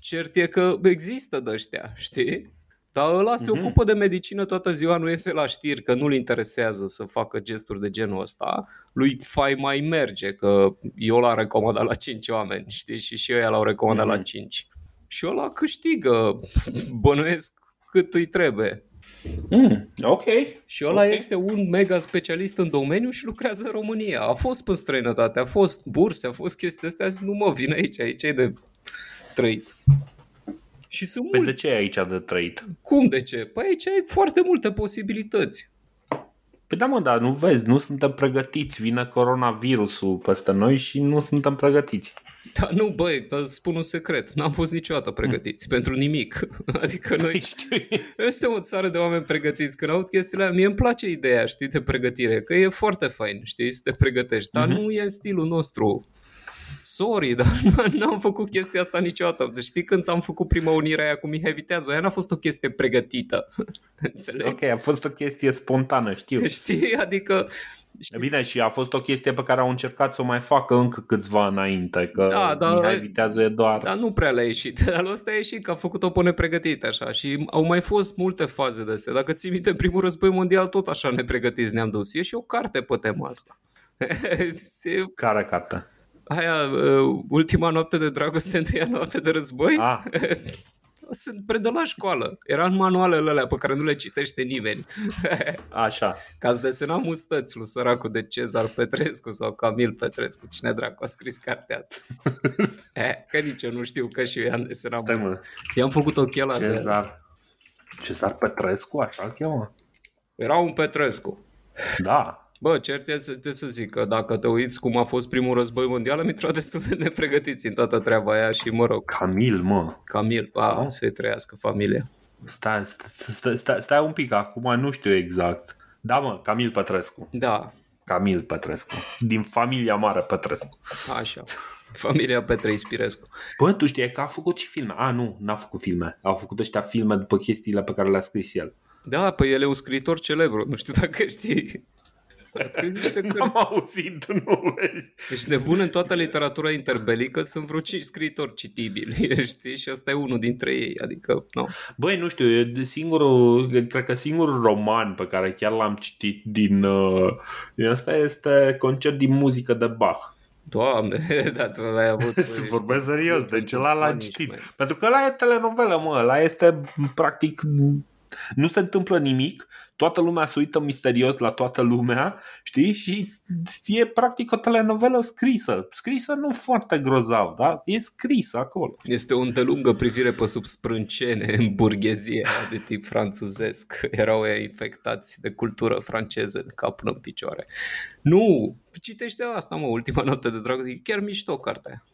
Cert e că există de ăștia, știi? Dar ăla se Mhm. ocupă de medicină toată ziua, nu iese la știri, că nu-l interesează să facă gesturi de genul ăsta. Lui fai mai merge, că eu l-am recomandat la 5 oameni, știi? Și și ăia l-au recomandat Mhm. la 5. Și ăla câștigă, bănuiesc cât îi trebuie. Mm, ok. Și ăla Ok. este un mega specialist în domeniu și lucrează în România. A fost în străinătate, a fost burse, a fost chestii astea, a zis nu mă, vin aici, aici e de trăit. Și sunt Păi multe. de ce e aici de trăit? Cum de ce? Păi aici ai foarte multe posibilități. Păi da mă, dar nu vezi, nu suntem pregătiți. Vine coronavirusul peste noi și nu suntem pregătiți. Dar nu, băi, dar spun un secret, n-am fost niciodată pregătiți pentru nimic. Adică noi Știi? este o țară de oameni pregătiți. Când aud chestiile alea, mie îmi place ideea, știi, de pregătire, că e foarte fain, știi, să te pregătești, dar Mhm. nu e în stilul nostru. Sorry, dar n-am făcut chestia asta niciodată. Deci știi când am făcut prima unire aia cu Mihai Viteazu, aia n-a fost o chestie pregătită. Înțelegi? Ok, a fost o chestie spontană, știu. Știi? Adică Bine, și a fost o chestie pe care au încercat să o mai facă încă câțiva înainte, că Da, da, Mihai da. Viteazu e doar... Dar nu prea le-a ieșit. Dar ăsta a ieșit că a făcut-o pe nepregătit așa. Și au mai fost multe faze de astea. Dacă ții minte, în primul război mondial tot așa nepregătiți ne-am dus. E și o carte pe tema asta. E Care carte? Aia, uh, ultima noapte de dragoste, întâia noapte de război. Ah. Sunt predă la școală. Era în manualele alea pe care nu le citește nimeni. Așa. Ca să desena mustăți lui săracul de Cezar Petrescu sau Camil Petrescu. Cine dracu a scris cartea asta? eh, că nici eu nu știu, că și eu i-am desenat Stai mă, I-am făcut ochelari. de- Cezar. Cezar Petrescu, așa îl cheamă? Era un Petrescu. Da. Bă, cert e să, te să zic că dacă te uiți cum a fost primul război mondial, am intrat destul de nepregătiți în toată treaba aia și, mă rog, Camil, mă. Camil, a, Sau? să-i trăiască familia. Stai, stai, stai, stai, stai un pic, acum nu știu exact. Da, mă, Camil Petrescu. Da, Camil Petrescu. Din familia mare Petrescu. așa. Familia Petre Ispirescu. Bă, tu știi că a făcut și filme. A, nu, n-a făcut filme. Au făcut ăștia filme după chestiile pe care le-a scris el. Da, păi el e un scriitor celebru, nu știu dacă știi. A scris niște cărți. N-am auzit, nu vezi? Ești nebun în toată literatura interbelică, sunt vreo 5 scriitori citibili, știi? Și ăsta e unul dintre ei, adică, nu. Băi, nu știu, e de singurul, cred că singurul roman pe care chiar l-am citit din, uh, din asta este concert din muzică de Bach. Doamne, da, tu ai avut... Vorbesc serios, de celălalt l-am Banici, citit. măi. Pentru că ăla e telenovelă, mă, ăla este practic nu se întâmplă nimic, toată lumea se uită misterios la toată lumea, știi? Și e practic o telenovelă scrisă. Scrisă nu foarte grozav, da? E scrisă acolo. Este o îndelungă privire pe sub sprâncene în burghezia de tip franțuzesc. Erau ei infectați de cultură franceză de cap până în picioare. Nu! Citește asta, mă, ultima noapte de dragoste. E chiar mișto cartea.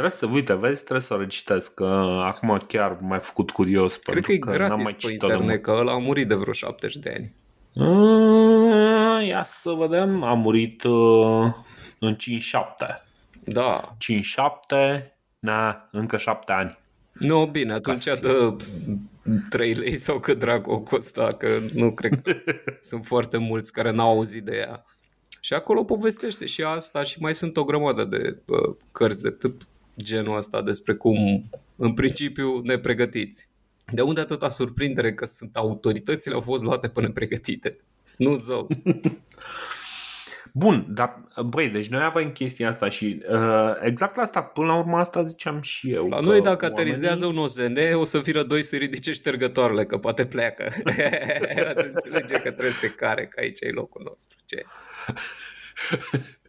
Trebuie să, uite, vezi, trebuie să o recitesc, că acum chiar m-ai făcut curios. Cred pentru că e că n-am gratis mai pe citit-o de internet, că ăla a murit de vreo 70 de ani. mult. Ia să vedem, a murit uh, în 5-7. Da. 5-7, na, încă 7 ani. Nu, bine, atunci Ca să dă 3 lei sau cât dracu o costa, că nu cred că sunt foarte mulți care n-au auzit de ea. Și acolo povestește și asta și mai sunt o grămadă de uh, cărți de tip genul ăsta despre cum în principiu ne pregătiți. De unde atâta surprindere că sunt autoritățile au fost luate până pregătite? Nu zău. Bun, dar băi, deci noi avem chestia asta și uh, exact la asta, până la urmă asta ziceam și eu. La noi dacă oamenii... aterizează un OZN, o să vină doi să ridice ștergătoarele, că poate pleacă. înțelege că trebuie să se care, că aici e locul nostru. Ce?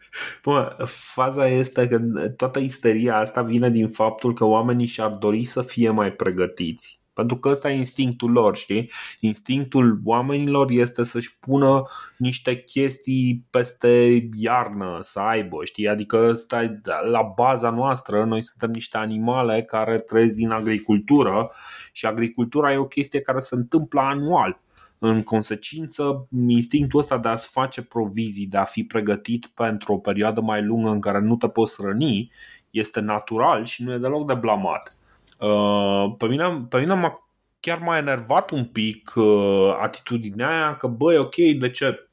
Bă, faza este că toată isteria asta vine din faptul că oamenii și-ar dori să fie mai pregătiți. Pentru că ăsta e instinctul lor, știi? Instinctul oamenilor este să-și pună niște chestii peste iarnă, să aibă, știi? Adică ăsta e la baza noastră, noi suntem niște animale care trăiesc din agricultură și agricultura e o chestie care se întâmplă anual în consecință, instinctul ăsta de a-ți face provizii, de a fi pregătit pentru o perioadă mai lungă în care nu te poți răni, este natural și nu e deloc de blamat. Uh, pe mine, pe mine m-a chiar m-a enervat un pic uh, atitudinea aia că băi, ok, de ce?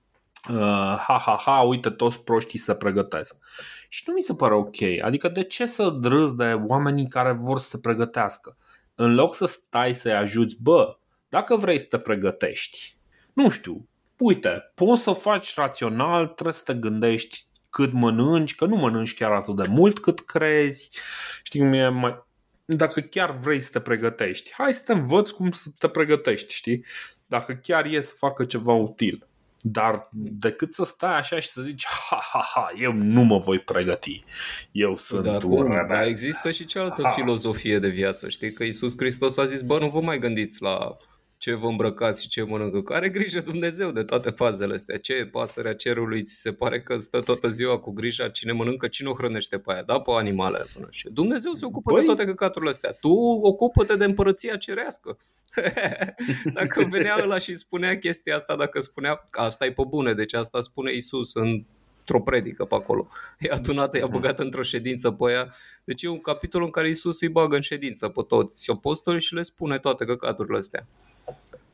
Uh, ha, ha, ha, uite, toți proștii se pregătesc. Și nu mi se pare ok. Adică de ce să drâzi de oamenii care vor să se pregătească? În loc să stai să-i ajuți, bă, dacă vrei să te pregătești, nu știu, uite, poți să faci rațional, trebuie să te gândești cât mănânci, că nu mănânci chiar atât de mult cât crezi. Știi cum e mai... Dacă chiar vrei să te pregătești, hai să te învăț cum să te pregătești, știi? Dacă chiar e să facă ceva util. Dar decât să stai așa și să zici Ha, ha, ha, eu nu mă voi pregăti Eu sunt da, un Dar există și cealaltă ha. filozofie de viață Știi că Iisus Hristos a zis Bă, nu vă mai gândiți la ce vă îmbrăcați și ce mănâncă. Care are grijă Dumnezeu de toate fazele astea. Ce pasărea cerului ți se pare că stă toată ziua cu grija cine mănâncă, cine o hrănește pe aia, da? Pe animale. Și Dumnezeu se ocupă Băi... de toate căcaturile astea. Tu ocupă-te de împărăția cerească. dacă venea ăla și spunea chestia asta, dacă spunea că asta e pe bune, deci asta spune Isus în într-o predică pe acolo. E adunată, e băgată într-o ședință pe ea. Deci e un capitol în care Isus îi bagă în ședință pe toți apostoli și le spune toate căcaturile astea.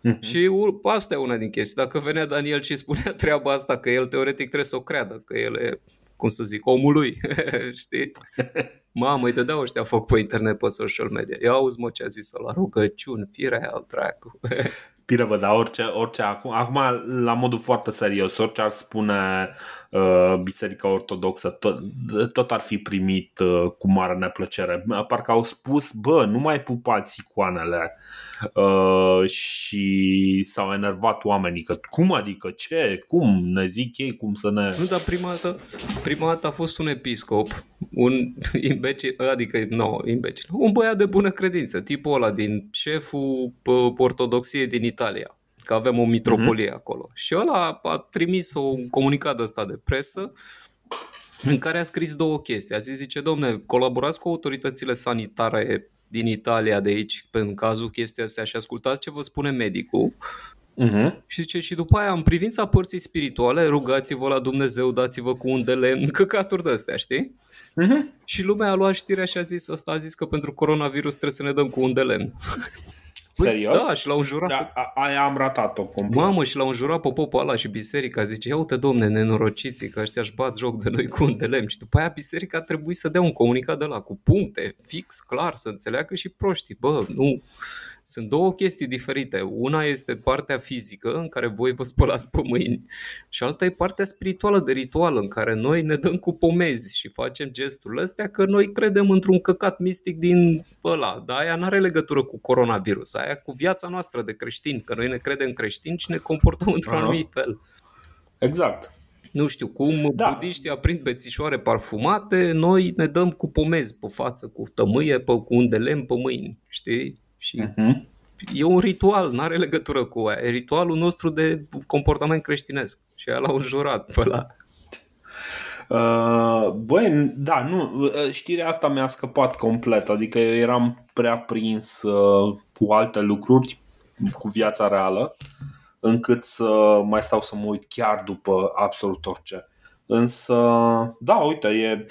Uh-huh. Și asta e una din chestii. Dacă venea Daniel și spunea treaba asta, că el teoretic trebuie să o creadă, că el e, cum să zic, omul lui, știi? Mamă, îi dădeau ăștia foc pe internet, pe social media. Ia auzi mă ce a zis la rugăciuni, firea al dracu. Bine, dar orice, orice acum, acum, la modul foarte serios, orice ar spune uh, Biserica Ortodoxă, tot, tot ar fi primit uh, cu mare neplăcere. Parcă au spus, bă, nu mai pupați icoanele uh, și s-au enervat oamenii că cum adică, ce, cum, ne zic ei cum să ne... Nu, dar prima dată, prima dată a fost un episcop, un imbecil, adică, nu, no, imbecil, un băiat de bună credință, tipul ăla din șeful ortodoxiei din Italia că avem o mitropolie uh-huh. acolo. Și ăla a trimis un comunicat ăsta de presă în care a scris două chestii. A zis, zice, domne, colaborați cu autoritățile sanitare din Italia de aici, în cazul chestia astea și ascultați ce vă spune medicul. Uh-huh. Și zice, și după aia, în privința părții spirituale, rugați-vă la Dumnezeu, dați-vă cu un de lemn, căcaturi de astea, știi? Uh-huh. Și lumea a luat știrea și a zis, ăsta a zis că pentru coronavirus trebuie să ne dăm cu un de lemn. Păi, Serios? Da, și l-au înjurat. Da, aia am ratat-o complet. Mamă, și l-au înjurat pe popul ăla și biserica. Zice, ia uite, domne, nenorociții, că ăștia își bat joc de noi cu un de lemn. Și după aia biserica trebuie să dea un comunicat de la cu puncte, fix, clar, să înțeleagă și proștii. Bă, nu, sunt două chestii diferite. Una este partea fizică, în care voi vă spălați pe mâini, și alta e partea spirituală de ritual, în care noi ne dăm cu pomezi și facem gesturile astea, că noi credem într-un căcat mistic din ăla. Dar aia nu are legătură cu coronavirus, aia cu viața noastră de creștini, că noi ne credem creștini și ne comportăm într-un anumit fel. Exact nu știu cum, da. budiștii aprind bețișoare parfumate, noi ne dăm cu pomezi pe față, cu tămâie, pe, cu un de lemn pe mâini, știi? Și uh-huh. e un ritual, nu are legătură cu aia. E ritualul nostru de comportament creștinesc. Și ăla l-au jurat pe la... Uh, băi, da, nu, uh, știrea asta mi-a scăpat complet, adică eu eram prea prins uh, cu alte lucruri, cu viața reală, încât să mai stau să mă uit chiar după absolut orice. Însă, da, uite, e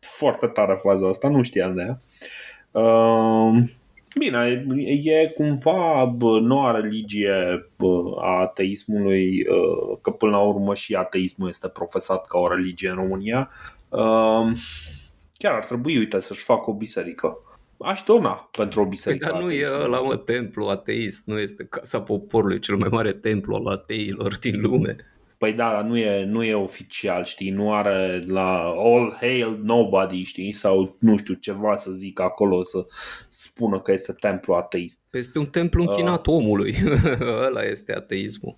foarte tare faza asta, nu știam de ea. Uh, Bine, e cumva bă, noua religie bă, a ateismului, uh, că până la urmă și ateismul este profesat ca o religie în România. Uh, chiar ar trebui, uite, să-și facă o biserică. Aș dona pentru o biserică. Păi, dar nu e ateismului. ăla, mă, templu ateist, nu este Casa Poporului, cel mai mare templu al ateilor din lume. Păi da, dar nu e, nu e oficial, știi, nu are la All Hail Nobody, știi, sau nu știu, ceva să zic acolo, să spună că este templu ateist. Este un templu închinat omului. ăla este ateismul.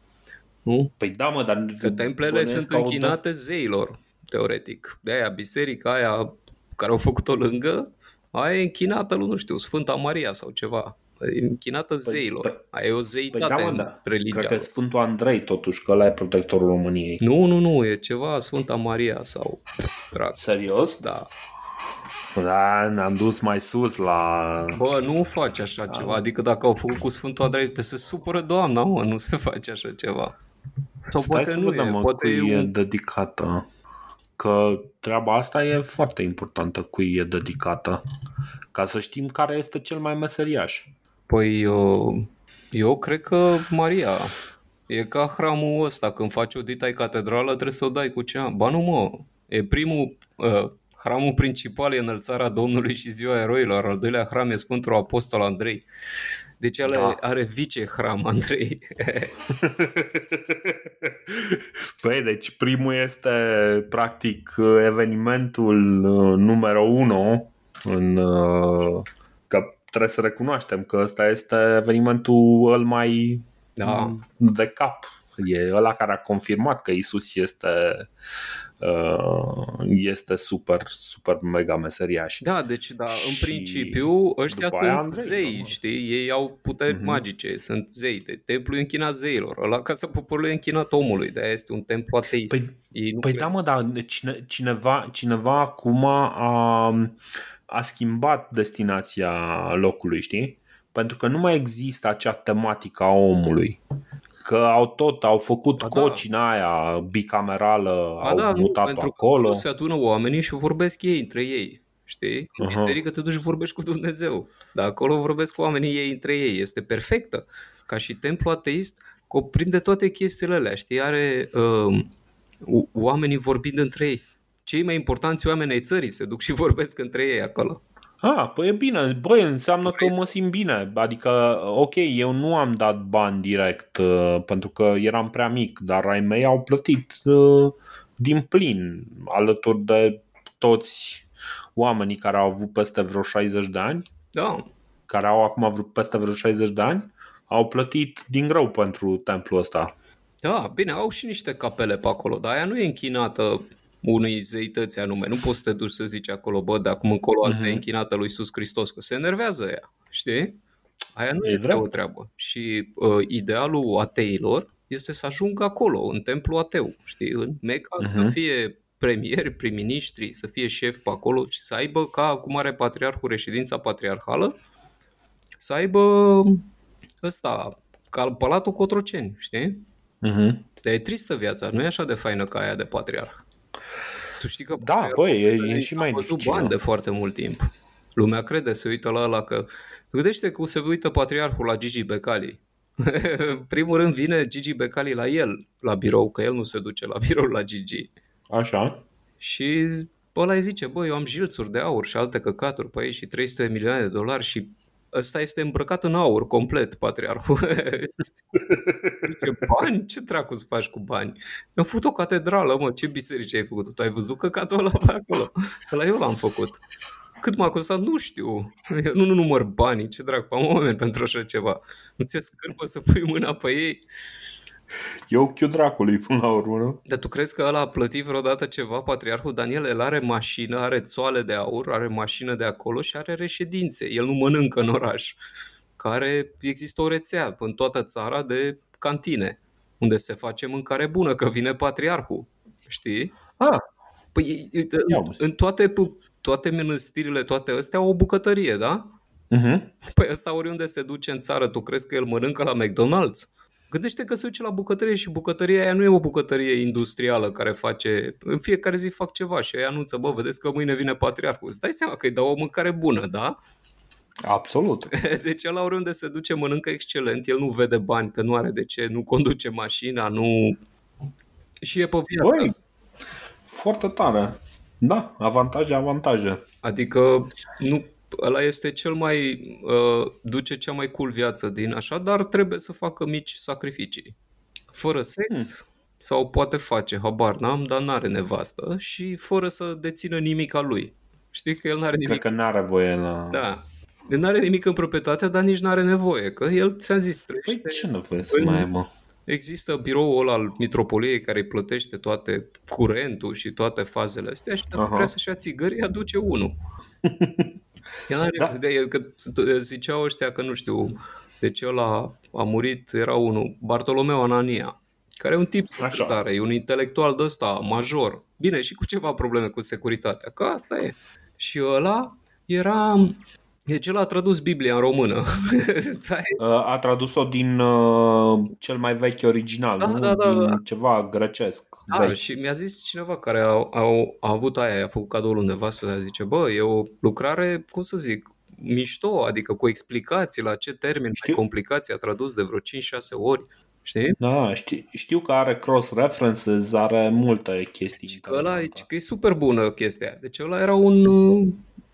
Nu? Păi da, mă, dar Că templele bănuiesc sunt că au dat- închinate zeilor, teoretic. De aia biserica aia care au făcut-o lângă, aia e închinată lui, nu știu, Sfânta Maria sau ceva. E închinată zeilor. păi- Aia e o Păi zeitate da, mă, în da. religia. Cred că Sfântul Andrei, totuși, că ăla e protectorul României. Nu, nu, nu, e ceva Sfânta Maria sau... Drag. Serios? Da. Da, ne-am dus mai sus la... Bă, nu faci așa ceva. Adică dacă au făcut cu Sfântul Andrei, te se supără doamna, mă, nu se face așa ceva. Sau Stai poate să nu vedem, e, mă, poate cui e e un... dedicată. Că treaba asta e foarte importantă, cui e dedicată. Ca să știm care este cel mai meseriaș. Păi eu, eu cred că Maria. E ca hramul ăsta, când faci o ditai catedrală trebuie să o dai cu ceva. Ba nu mă, e primul, uh, hramul principal e înălțarea Domnului și ziua eroilor, al doilea hram e Sfântul Apostol Andrei. Deci el Da. are, are vice-hram Andrei. Păi, deci primul este practic evenimentul uh, numărul 1 în uh, că trebuie să recunoaștem că ăsta este evenimentul îl mai Da. de cap. E ăla care a confirmat că Isus este uh, este super, super mega meseriaș. Da, deci da, în Și principiu ăștia după aia sunt Andrei, zei, normal. știi? Ei au puteri Mhm. magice, sunt zei. De templu e închinat zeilor, ăla casa poporului e închinat omului, de este un templu ateist. Păi- Ei nu Păi cred. da, mă, dar cine, cineva, cineva acum a, a schimbat destinația locului, știi? Pentru că nu mai există acea tematică a omului. Că au tot, au făcut Ba da. cocina aia bicamerală, Ba au da, nu, mutat pentru acolo. că se adună oamenii și vorbesc ei între ei. Știi? În Aha. biserică te duci și vorbești cu Dumnezeu. Dar acolo vorbesc cu oamenii ei între ei. Este perfectă. Ca și templu ateist, cuprinde toate chestiile alea. Știi? Are um, o- oamenii vorbind între ei. Cei mai importanți oameni ai țării se duc și vorbesc între ei acolo. Ah, păi e bine, băi, înseamnă că mă simt bine. Adică, ok, eu nu am dat bani direct uh, pentru că eram prea mic, dar ai mei au plătit uh, din plin, alături de toți oamenii care au avut peste vreo 60 de ani, Da, care au acum vreo, peste vreo 60 de ani, au plătit din greu pentru templul ăsta. Da, bine, au și niște capele pe acolo, dar aia nu e închinată unei zeități anume. Nu poți să te duci să zici acolo, bă, de acum încolo asta Mhm. e închinată lui Iisus Hristos, că se enervează ea, știi? Aia nu E e, drept. o treabă. Și uh, idealul ateilor este să ajungă acolo, în templu ateu, știi? În Mecca, să Mhm. fie premieri, prim-ministri, să fie șef pe acolo și să aibă, ca cum are patriarhul reședința patriarhală, să aibă ăsta, ca Palatul Cotroceni, știi? Uh-huh. Dar e tristă viața, nu e așa de faină ca aia de patriarh. Tu știi că Da, patriarhul băi, e, ăla e și mai a văzut dificil. bani de foarte mult timp. Lumea crede, se uită la ăla că... Gândește că se uită patriarhul la Gigi Becali. În primul rând vine Gigi Becali la el, la birou, că el nu se duce la birou la Gigi. Așa. Și ăla îi zice, băi, eu am jilțuri de aur și alte căcaturi pe aici și 300 de milioane de dolari și ăsta este îmbrăcat în aur complet, patriarhul. Zice, bani? Ce dracu să faci cu bani? Am făcut o catedrală, mă, ce biserică ai făcut? Tu ai văzut căcatul ăla pe acolo? Ăla eu l-am făcut. Cât m-a costat? Nu știu. Eu nu, nu număr banii, ce dracu, am oameni pentru așa ceva. Nu ți-e scârbă să pui mâna pe ei? E ochiul dracului până la urmă, nu? Dar tu crezi că ăla a plătit vreodată ceva, patriarhul Daniel? El are mașină, are țoale de aur, are mașină de acolo și are reședințe. El nu mănâncă în oraș. Care există o rețea în toată țara de cantine, unde se face mâncare bună, că vine patriarhul. Știi? Ah, Păi e- e- Ia în, uzi. în toate, toate mănăstirile, toate astea au o bucătărie, da? uh-huh. Păi ăsta oriunde se duce în țară, tu crezi că el mănâncă la McDonald's? Gândește că se duce la bucătărie și bucătăria aia nu e o bucătărie industrială care face... În fiecare zi fac ceva și ei anunță, bă, vedeți că mâine vine patriarhul. Îți dai seama că îi dau o mâncare bună, da? Absolut. Deci ăla oriunde se duce mănâncă excelent, el nu vede bani, că nu are de ce, nu conduce mașina, nu... Și e pe viață. Băi, foarte tare. Da, avantaje, avantaje. Adică nu, ăla este cel mai, uh, duce cea mai cool viață din așa, dar trebuie să facă mici sacrificii. Fără sex, hmm. sau poate face, habar n-am, dar n-are nevastă și fără să dețină nimic al lui. Știi că el n-are nimic. Cred că n-are voie la... Da. El n-are nimic în proprietate, dar nici n-are nevoie, că el, ți-am zis, trăiește... Păi ce nevoie să mai ai, mă? Există biroul al mitropoliei care îi plătește toate curentul și toate fazele astea și dacă Aha. vrea să-și ia țigări, aduce unul. El are, Da. da. că ziceau ăștia că nu știu, deci ăla a murit, era unul, Bartolomeu Anania, care e un tip Așa. tare, e un intelectual de ăsta, major. Bine, și cu ceva probleme cu securitatea, că asta e. Și ăla era... Deci el a tradus Biblia în română. Da, Uh, A tradus-o din uh, cel mai vechi original, Da, nu? da, da, din da. ceva grecesc. Da, vechi. și mi-a zis cineva care a, a, a avut aia, a făcut cadoul undeva să zice, bă, e o lucrare, cum să zic, mișto, adică cu explicații la ce termeni Știu. mai complicații a tradus de vreo 5-6 ori, știi? Da, știu, știu că are cross-references, are multe chestii Că ăla e, interesante. că e super bună chestia aia. Deci ăla era un uh,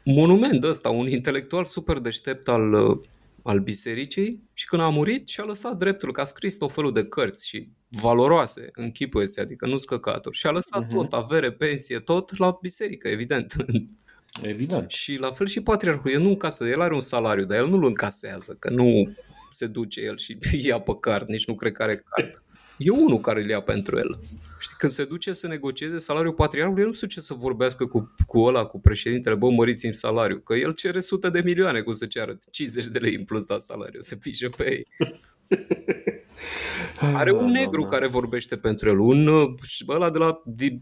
monument ăsta, un intelectual super deștept al, uh, al bisericii și când a murit și-a lăsat dreptul, că a scris tot felul de cărți și valoroase, închipuieți, adică nu scăcaturi. Și a lăsat Mhm. tot, avere, pensie, tot la biserică, evident. Evident. și la fel și patriarhul, el nu încasă, el are un salariu, dar el nu-l încasează, că nu se duce el și ia pe card, nici nu cred că are card. E unul care îl ia pentru el. Știi, când se duce să negocieze salariul patriarhului, el nu se duce să vorbească cu, cu ăla, cu președintele, bă, măriți-mi salariu, că el cere sute de milioane, cum să ceară 50 de lei în plus la salariu, se pișe pe ei. Are un Da, negru da, da. care vorbește pentru el, un uh, ăla de la di,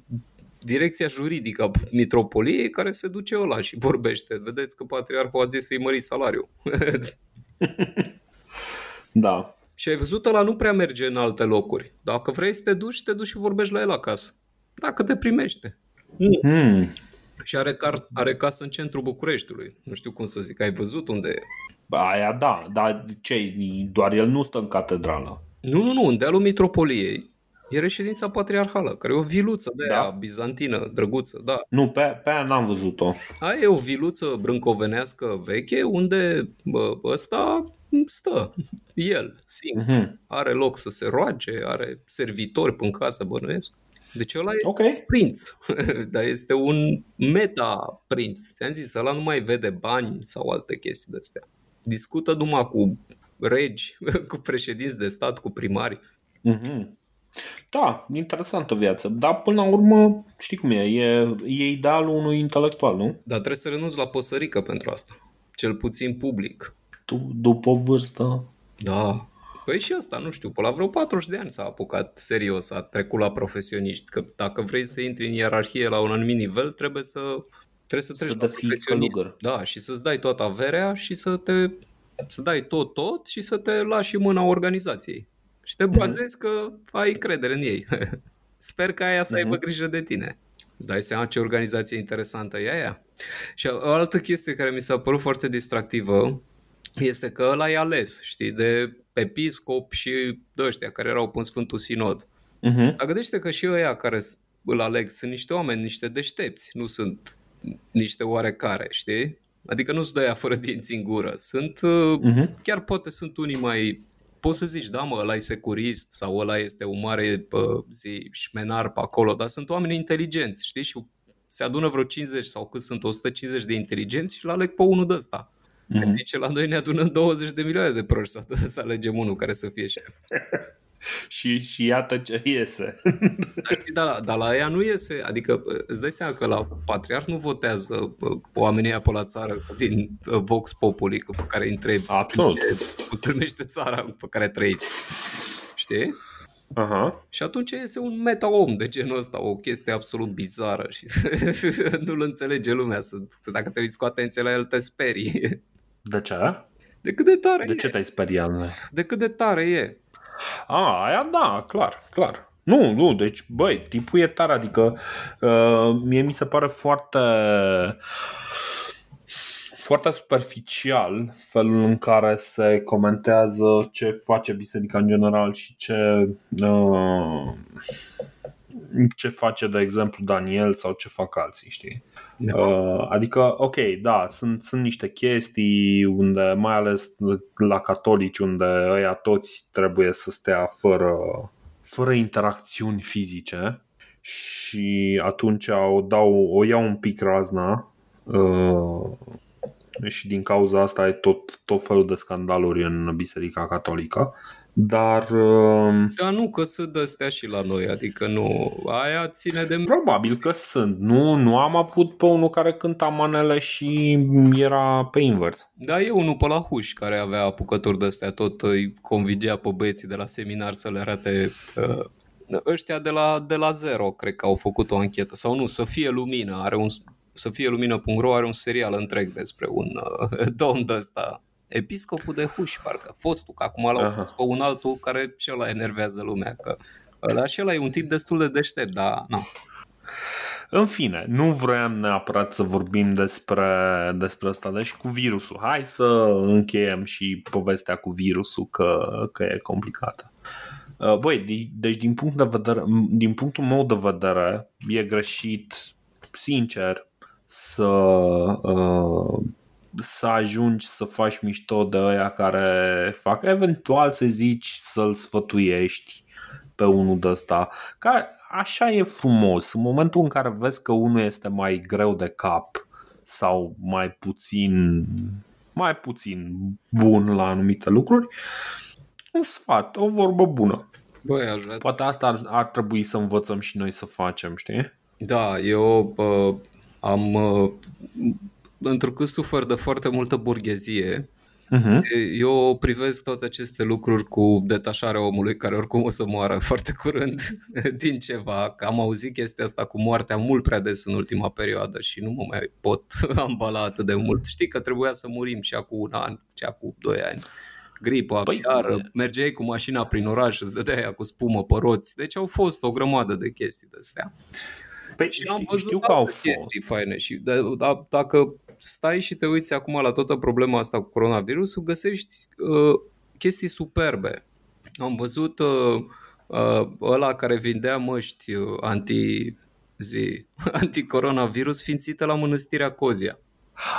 direcția juridică a mitropoliei care se duce ăla și vorbește. Vedeți că patriarhul a zis să-i mări salariul. Da. Și ai văzut, ăla nu prea merge în alte locuri. Dacă vrei să te duci, te duci și vorbești la el acasă. Dacă te primește. Hmm. Și are, car- are casă în centrul Bucureștiului. Nu știu cum să zic. Ai văzut unde e? Aia da, dar ce, doar el nu stă în catedrală. Nu, nu, nu. În dealul mitropoliei e reședința patriarhală, care e o viluță de Da. aia bizantină, drăguță, da. Nu, pe, pe aia n-am văzut-o. Aia e o viluță brâncovenească veche unde bă, ăsta stă, el, singur. Mhm. Are loc să se roage, are servitori în casă, bănuiesc. Deci ăla este Ok. prinț, dar este un meta-prinț. Ți-am zis, ăla nu mai vede bani sau alte chestii de astea. Discută numai cu regi, cu președinți de stat, cu primari. Mhm. Da, interesantă viață. Dar până la urmă, știi cum e, e, e idealul unui intelectual, nu? Dar trebuie să renunți la păsărică pentru asta. Cel puțin public. Tu, după o vârstă, Da. Păi și asta, nu știu, pe la vreo 40 de ani s-a apucat serios, a trecut la profesioniști. Că dacă vrei să intri în ierarhie la un anumit nivel, trebuie să trebuie să treci Să la devii profesioniști. călugăr. Da, și să-ți dai toată averea și să te să dai tot, tot și să te lași în mâna organizației. Și te bazezi că ai încredere în ei. Sper că aia să aibă grijă de tine. Îți dai seama ce organizație interesantă e aia? Și o altă chestie care mi s-a părut foarte distractivă este că ăla e ales, știi, de episcop și de ăștia care erau în Sfântul Sinod. uh-huh. Dar gândește că și ăia care s- îl aleg sunt niște oameni, niște deștepți, nu sunt niște oarecare, știi? Adică nu sunt de aia fără dinți în gură. Sunt, uh, Mhm. chiar poate sunt unii mai... Poți să zici, da mă, ăla e securist sau ăla este un mare pă, zi, șmenar pe acolo, dar sunt oameni inteligenți, știi? Și se adună vreo 50 sau cât sunt 150 de inteligenți și îl aleg pe unul de ăsta. Mhm. Deci la noi ne adunăm 20 de milioane de proști să, să alegem unul care să fie șef. Și, și iată ce iese. Dar, știi, dar, la- dar la ea nu iese, adică îți dai seama că la patriarh nu votează bă, oamenii aia pe la țară din uh, Vox Populi cu- pe care îi întrebi Absolut. ce- cum se numește țara pe care ai trăit. Știi? Aha. Și atunci iese un meta-om de genul ăsta, o chestie absolut bizară și nu-l înțelege lumea. Sunt, dacă te uiți cu atenție la el, te sperii. De ce? De cât de tare De e. ce te-ai speriat? De cât de tare e. A, aia da, clar, clar. Nu, nu, deci, băi, tipul e tare, adică uh, mie mi se pare foarte foarte superficial felul în care se comentează ce face biserica în general și ce uh, ce face, de exemplu, Daniel sau ce fac alții, știi? Da. Uh, adică, ok, da, sunt, sunt niște chestii unde, mai ales la catolici, unde ăia toți trebuie să stea fără, fără interacțiuni fizice și atunci o, dau, o iau un pic razna uh, și din cauza asta e tot, tot felul de scandaluri în Biserica Catolică. Dar... Uh, Dar nu că sunt astea și la noi, adică nu... Aia ține de... Probabil că sunt. Nu, nu am avut pe unul care cânta manele și era pe invers. Da, e unul pe la huș care avea apucători de astea, tot îi convingea pe băieții de la seminar să le arate uh, ăștia de la, de la zero, cred că au făcut o anchetă, sau nu, să fie lumină, are un, să fie lumină.ro are un serial întreg despre un uh, domn de ăsta, episcopul de Huș, parcă, fostul, că acum l-au pus pe un altul care și ăla enervează lumea, că ăla și ăla e un tip destul de deștept, dar nu. În fine, nu vroiam neapărat să vorbim despre, despre asta, deci cu virusul. Hai să încheiem și povestea cu virusul, că, că e complicată. Uh, băi, deci din, punct de vedere, din punctul meu de vedere, e greșit, sincer, să, uh, să ajungi să faci mișto de aia care fac, eventual să zici să-l sfătuiești pe unul de ăsta. Ca, așa e frumos. În momentul în care vezi că unul este mai greu de cap sau mai puțin mai puțin bun la anumite lucruri, un sfat, o vorbă bună. Băi, aș vrea Poate asta ar, ar trebui să învățăm și noi să facem, știi? Da, eu uh, am uh, întrucât sufer de foarte multă burghezie Uh-huh. eu privesc toate aceste lucruri cu detașarea omului care oricum o să moară foarte curând din ceva. Că am auzit chestia asta cu moartea mult prea des în ultima perioadă și nu mă mai pot ambala atât de mult. Știi că trebuia să murim și acum un an, și acum doi ani gripă, păi, iar mergeai cu mașina prin oraș, îți dădeai cu spumă pe roți. Deci au fost o grămadă de chestii de astea. Păi și am văzut știu că au fost. chestii faine și de, da, dacă stai și te uiți acum la toată problema asta cu coronavirusul, găsești uh, chestii superbe. Am văzut uh, uh, ăla care vindea măști uh, anti zi, anticoronavirus ființită la mănăstirea Cozia.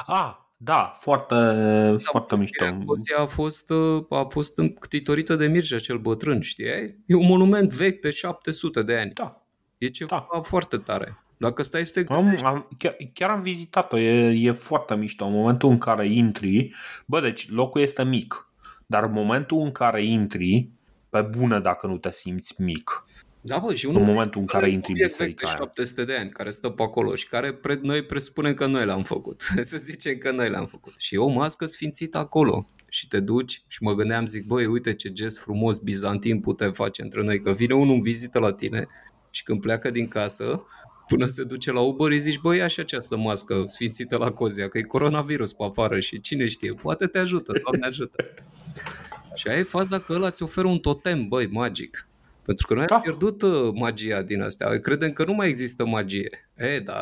Ah, da, foarte, da, foarte mișto. Scoția a fost, uh, a fost înctitorită de Mircea cel bătrân, știi? E un monument vechi de 700 de ani. Da. E ceva da. foarte tare. Dacă stai să te am, am, chiar, chiar am vizitat-o, e, e foarte mișto. În momentul în care intri, bă, deci locul este mic, dar în momentul în care intri, pe bună dacă nu te simți mic. Da, bă, și în momentul în care intri în biserica 700 de ani, care stă pe acolo și care pre- noi presupunem că noi l-am făcut. Să zicem că noi l-am făcut. Și e o mască sfințită acolo. Și te duci și mă gândeam, zic, băi, uite ce gest frumos bizantin putem face între noi, că vine unul în vizită la tine și când pleacă din casă, până se duce la Uber, îi zici, băi, așa această mască sfințită la Cozia, că e coronavirus pe afară și cine știe, poate te ajută, Doamne ajută. și aia e faza că ăla ți oferă un totem, băi, magic. Pentru că noi da. am pierdut uh, magia din astea. Credem că nu mai există magie. E, da,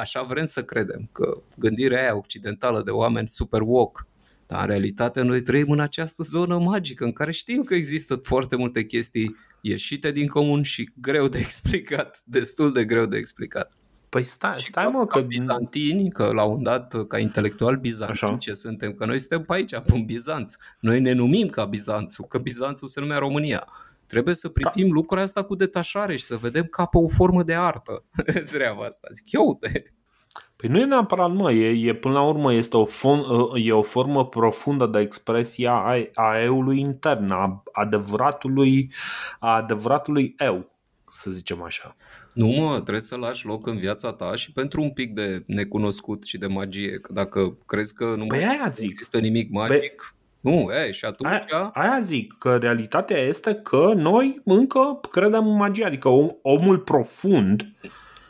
așa vrem să credem, că gândirea aia occidentală de oameni super woke, dar în realitate noi trăim în această zonă magică în care știm că există foarte multe chestii ieșite din comun și greu de explicat, destul de greu de explicat. Păi stai, stai mă, că... bizantini, că la un dat, ca intelectual bizantini, Așa. ce suntem, că noi suntem pe aici, pe Bizanț. Noi ne numim ca Bizanțul, că Bizanțul se numea România. Trebuie să privim da. lucrurile asta cu detașare și să vedem ca pe o formă de artă treaba asta. Zic, eu de... Păi nu e neapărat, mă, e, e până la urmă este o, fon, e o formă profundă de expresie a, a eului intern, a adevăratului, a adevăratului eu, să zicem așa. Nu mă, trebuie să lași loc în viața ta și pentru un pic de necunoscut și de magie. Că dacă crezi că nu păi mai există nimic magic, nu, e, și atunci... Aia, aia zic, că realitatea este că noi încă credem în magie, adică om, omul profund,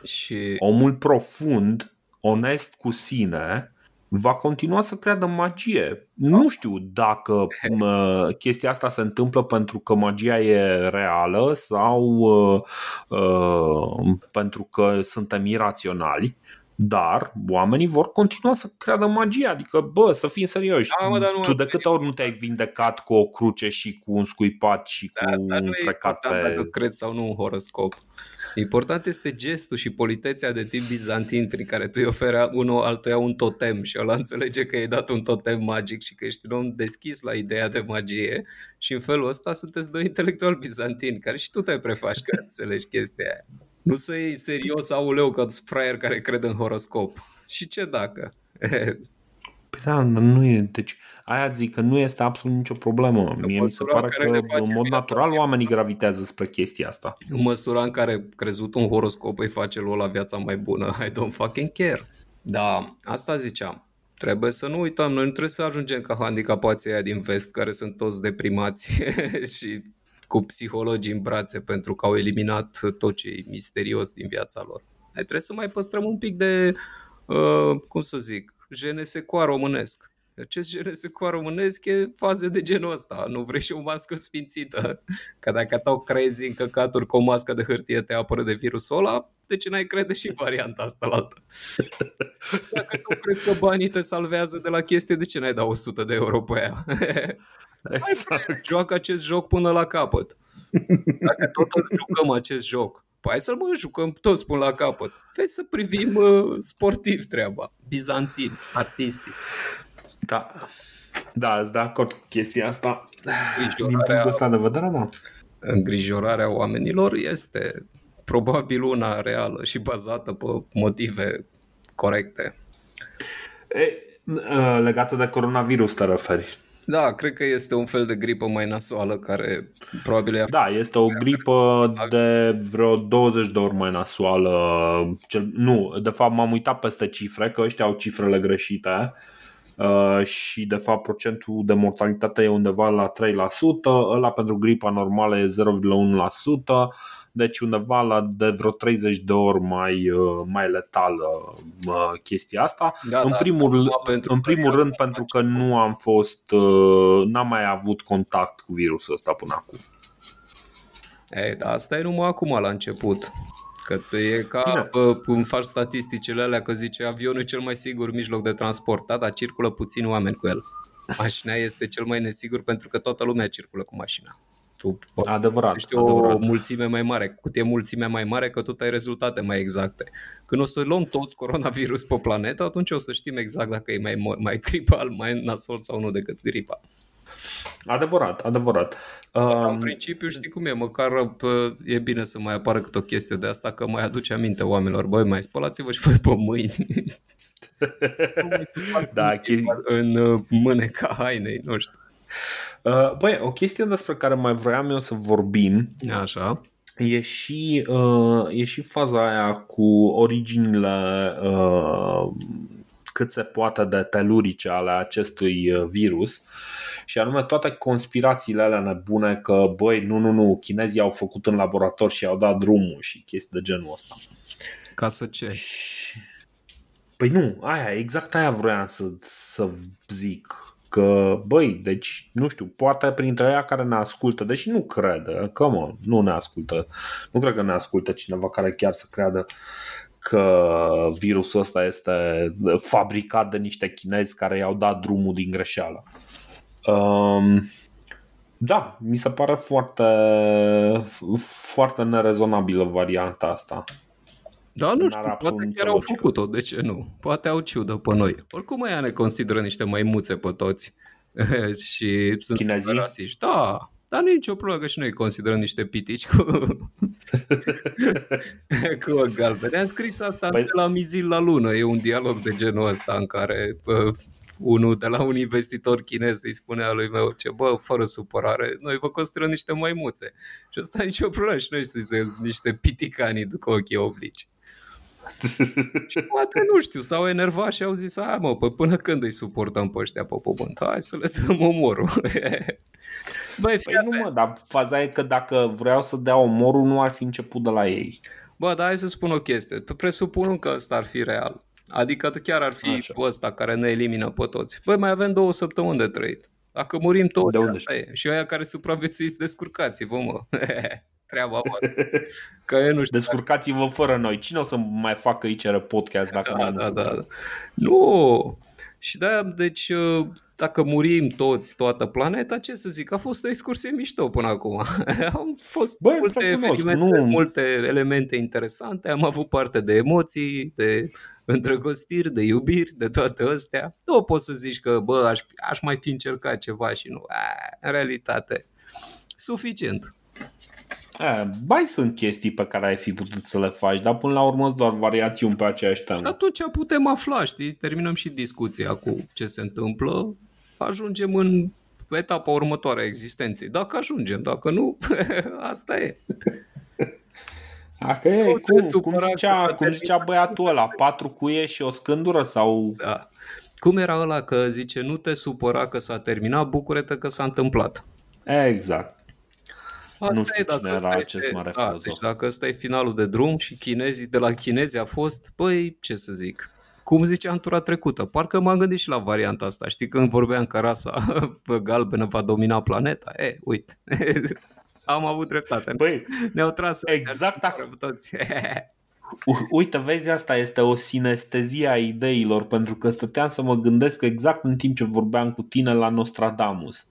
și... omul profund, onest cu sine, va continua să creadă în magie. Nu știu dacă mă, chestia asta se întâmplă pentru că magia e reală sau uh, uh, pentru că suntem iraționali, dar oamenii vor continua să creadă magia, adică, bă, să fim serioși. Da, mă, dar nu tu de asta câte e ori nu te-ai vindecat cu o cruce și cu un scuipat și cu Da, Asta un nu e frecat important dacă pe... cred sau nu un horoscop. Important este gestul și politețea de tip bizantin prin care tu îi oferi unul altuia un totem și ăla înțelege că i-ai dat un totem magic și că ești un om deschis la ideea de magie și în felul ăsta sunteți doi intelectuali bizantini care și tu te prefaci că înțelegi chestia aia. Nu să iei serios, auleu, că sunt fraier care cred în horoscop. Și ce dacă? Păi da, dar nu e, deci aia zic că nu este absolut nicio problemă. Mie mi se măsura pare în care că ne face în mod viața natural mai oamenii gravitează spre chestia asta. În măsura în care crezut un horoscop îi face lui la viața mai bună, I don't fucking care. Da, asta ziceam. Trebuie să nu uităm, noi nu trebuie să ajungem ca handicapații aia din vest care sunt toți deprimați și cu psihologii în brațe pentru că au eliminat tot ce e misterios din viața lor. Noi trebuie să mai păstrăm un pic de, uh, cum să zic, jenesecoa românesc. Acest jenesecoa românesc e faze de genul ăsta. Nu vrei și o mască sfințită. Că dacă tău crezi în căcaturi cu o mască de hârtie te apără de virusul ăla, de ce n-ai crede și varianta asta la altă? Dacă tu crezi că banii te salvează de la chestie, de ce n-ai da 100 de euro pe ea? Exact. Joacă acest joc până la capăt. Dacă tot îl jucăm acest joc, păi hai să-l mă jucăm toți până la capăt. Vezi să privim uh, sportiv treaba. Bizantin, artistic. Da. Da, sunt de acord cu chestia asta. Din Îngrijorarea, punctul ăsta de vedere, da. îngrijorarea oamenilor este probabil una reală și bazată pe motive corecte. E, uh, legată de coronavirus te referi. Da, cred că este un fel de gripă mai nasoală care probabil e Da, este o gripă de vreo 20 de ori mai nasoală. Cel, nu, de fapt m-am uitat peste cifre, că ăștia au cifrele greșite. Uh, și de fapt procentul de mortalitate e undeva la 3%, ăla pentru gripa normală e 0,1%, deci undeva la de vreo 30 de ori mai, uh, mai letală uh, chestia asta. Da, în da, primul, acum pentru în primul perioada rând pentru că nu am fost, uh, n-am mai avut contact cu virusul ăsta până acum. Ei, dar asta e numai acum la început. Că e ca Bine. bă, cum faci statisticile alea că zice avionul e cel mai sigur mijloc de transport, da, dar circulă puțin oameni cu el. Mașina este cel mai nesigur pentru că toată lumea circulă cu mașina. Tu poți Adevărat, ești o adevărat. mulțime mai mare. Cu e mulțimea mai mare, că tot ai rezultate mai exacte. Când o să luăm toți coronavirus pe planetă, atunci o să știm exact dacă e mai, mo- mai gripal, mai nasol sau nu decât gripa. Adevărat, adevărat. Dar în Um, principiu știi cum e, măcar pă, e bine să mai apară câte o chestie de asta că mai aduce aminte oamenilor. Băi, mai spălați-vă și voi pe mâini. Nu mai se fac Da, chestii chesti- în uh, mâneca hainei, nu știu. Uh, băi, o chestie despre care mai vroiam eu să vorbim Așa. e și, uh, e și faza aia cu originile uh, cât se poate de telurice ale acestui uh, virus și anume toate conspirațiile alea nebune că, băi, nu, nu, nu, chinezii au făcut în laborator și au dat drumul și chestii de genul ăsta. Ca să ce? Și- Păi nu, aia, exact aia vroiam să, să zic. Că, băi, deci, nu știu, poate printre aia care ne ascultă, deși nu cred, că mă, nu ne ascultă. Nu cred că ne ascultă cineva care chiar să creadă că virusul ăsta este fabricat de niște chinezi care i-au dat drumul din greșeală. Um, da, mi se pare foarte, foarte nerezonabilă varianta asta. Da, nu N-are știu, absolut poate nicio chiar au logică. făcut-o, de ce nu? Poate au ciudă pe noi. Oricum ea ne consideră niște maimuțe pe toți și sunt Chinezii? rasiști. Da, dar nu e nicio problemă că și noi considerăm niște pitici cu, cu o galbenă. Am scris asta Păi- de la mizil la lună. E un dialog de genul ăsta în care bă, unul de la un investitor chinez îi spunea lui meu ce bă, fără supărare, noi vă considerăm niște maimuțe. Și asta e nicio problemă și noi suntem niște piticani cu ochii oblici. Și poate, nu știu, s-au enervat și au zis, hai mă, păi până când îi suportăm pe ăștia pe pământ? Hai să le dăm omorul. Băi, Păi nu mă, dar faza e că dacă vreau să dea omorul nu ar fi început de la ei. Bă, dar hai să spun o chestie. Presupunând că ăsta ar fi real. Adică chiar ar fi Așa. ăsta care ne elimină pe toți. Băi, mai avem două săptămâni de trăit. Dacă murim toți, De unde asta e. Și aia care supraviețuiți, descurcați-vă, mă. treaba voastră. Că eu nu știu. Descurcați-vă fără noi. Cine o să mai facă aici podcast dacă da, noi nu da, suntem? da, da. Nu. Și da, deci uh, dacă murim toți, toată planeta, ce să zic, a fost o excursie mișto până acum. Au fost Băi, multe frăcunos, evenimente, nu- multe elemente interesante, am avut parte de emoții, de îndrăgostiri, de iubiri, de toate astea. Nu poți să zici că, bă, aș, aș mai fi încercat ceva și nu. A, în realitate, suficient. A, mai sunt chestii pe care ai fi putut să le faci, dar până la urmă sunt doar variațiuni pe aceeași Și temă. atunci putem afla, știi? Terminăm și discuția cu ce se întâmplă. Ajungem în etapa următoare a existenței. Dacă ajungem, dacă nu, asta e. Dacă e, Nu te cum, cum, supăra că zicea, s-a cum zicea terminat. băiatul ăla, patru cuie și o scândură sau... Da. Cum era ăla că zice, nu te supăra că s-a terminat, bucură-te că s-a întâmplat. Exact. Asta Nu știu e, dacă cine era ăsta acest este- mare da, filozof. deci dacă ăsta e finalul de drum și chinezii, de la chinezi a fost, băi, ce să zic, cum ziceam tura trecută, parcă m-am gândit și la varianta asta. Știi când vorbeam că rasa galbenă va domina planeta? E, uite, am avut dreptate. Băi, Ne-au tras Exact ăștia toți. u- uite, vezi, asta este o sinestezie a ideilor, pentru că stăteam să mă gândesc exact în timp ce vorbeam cu tine la Nostradamus.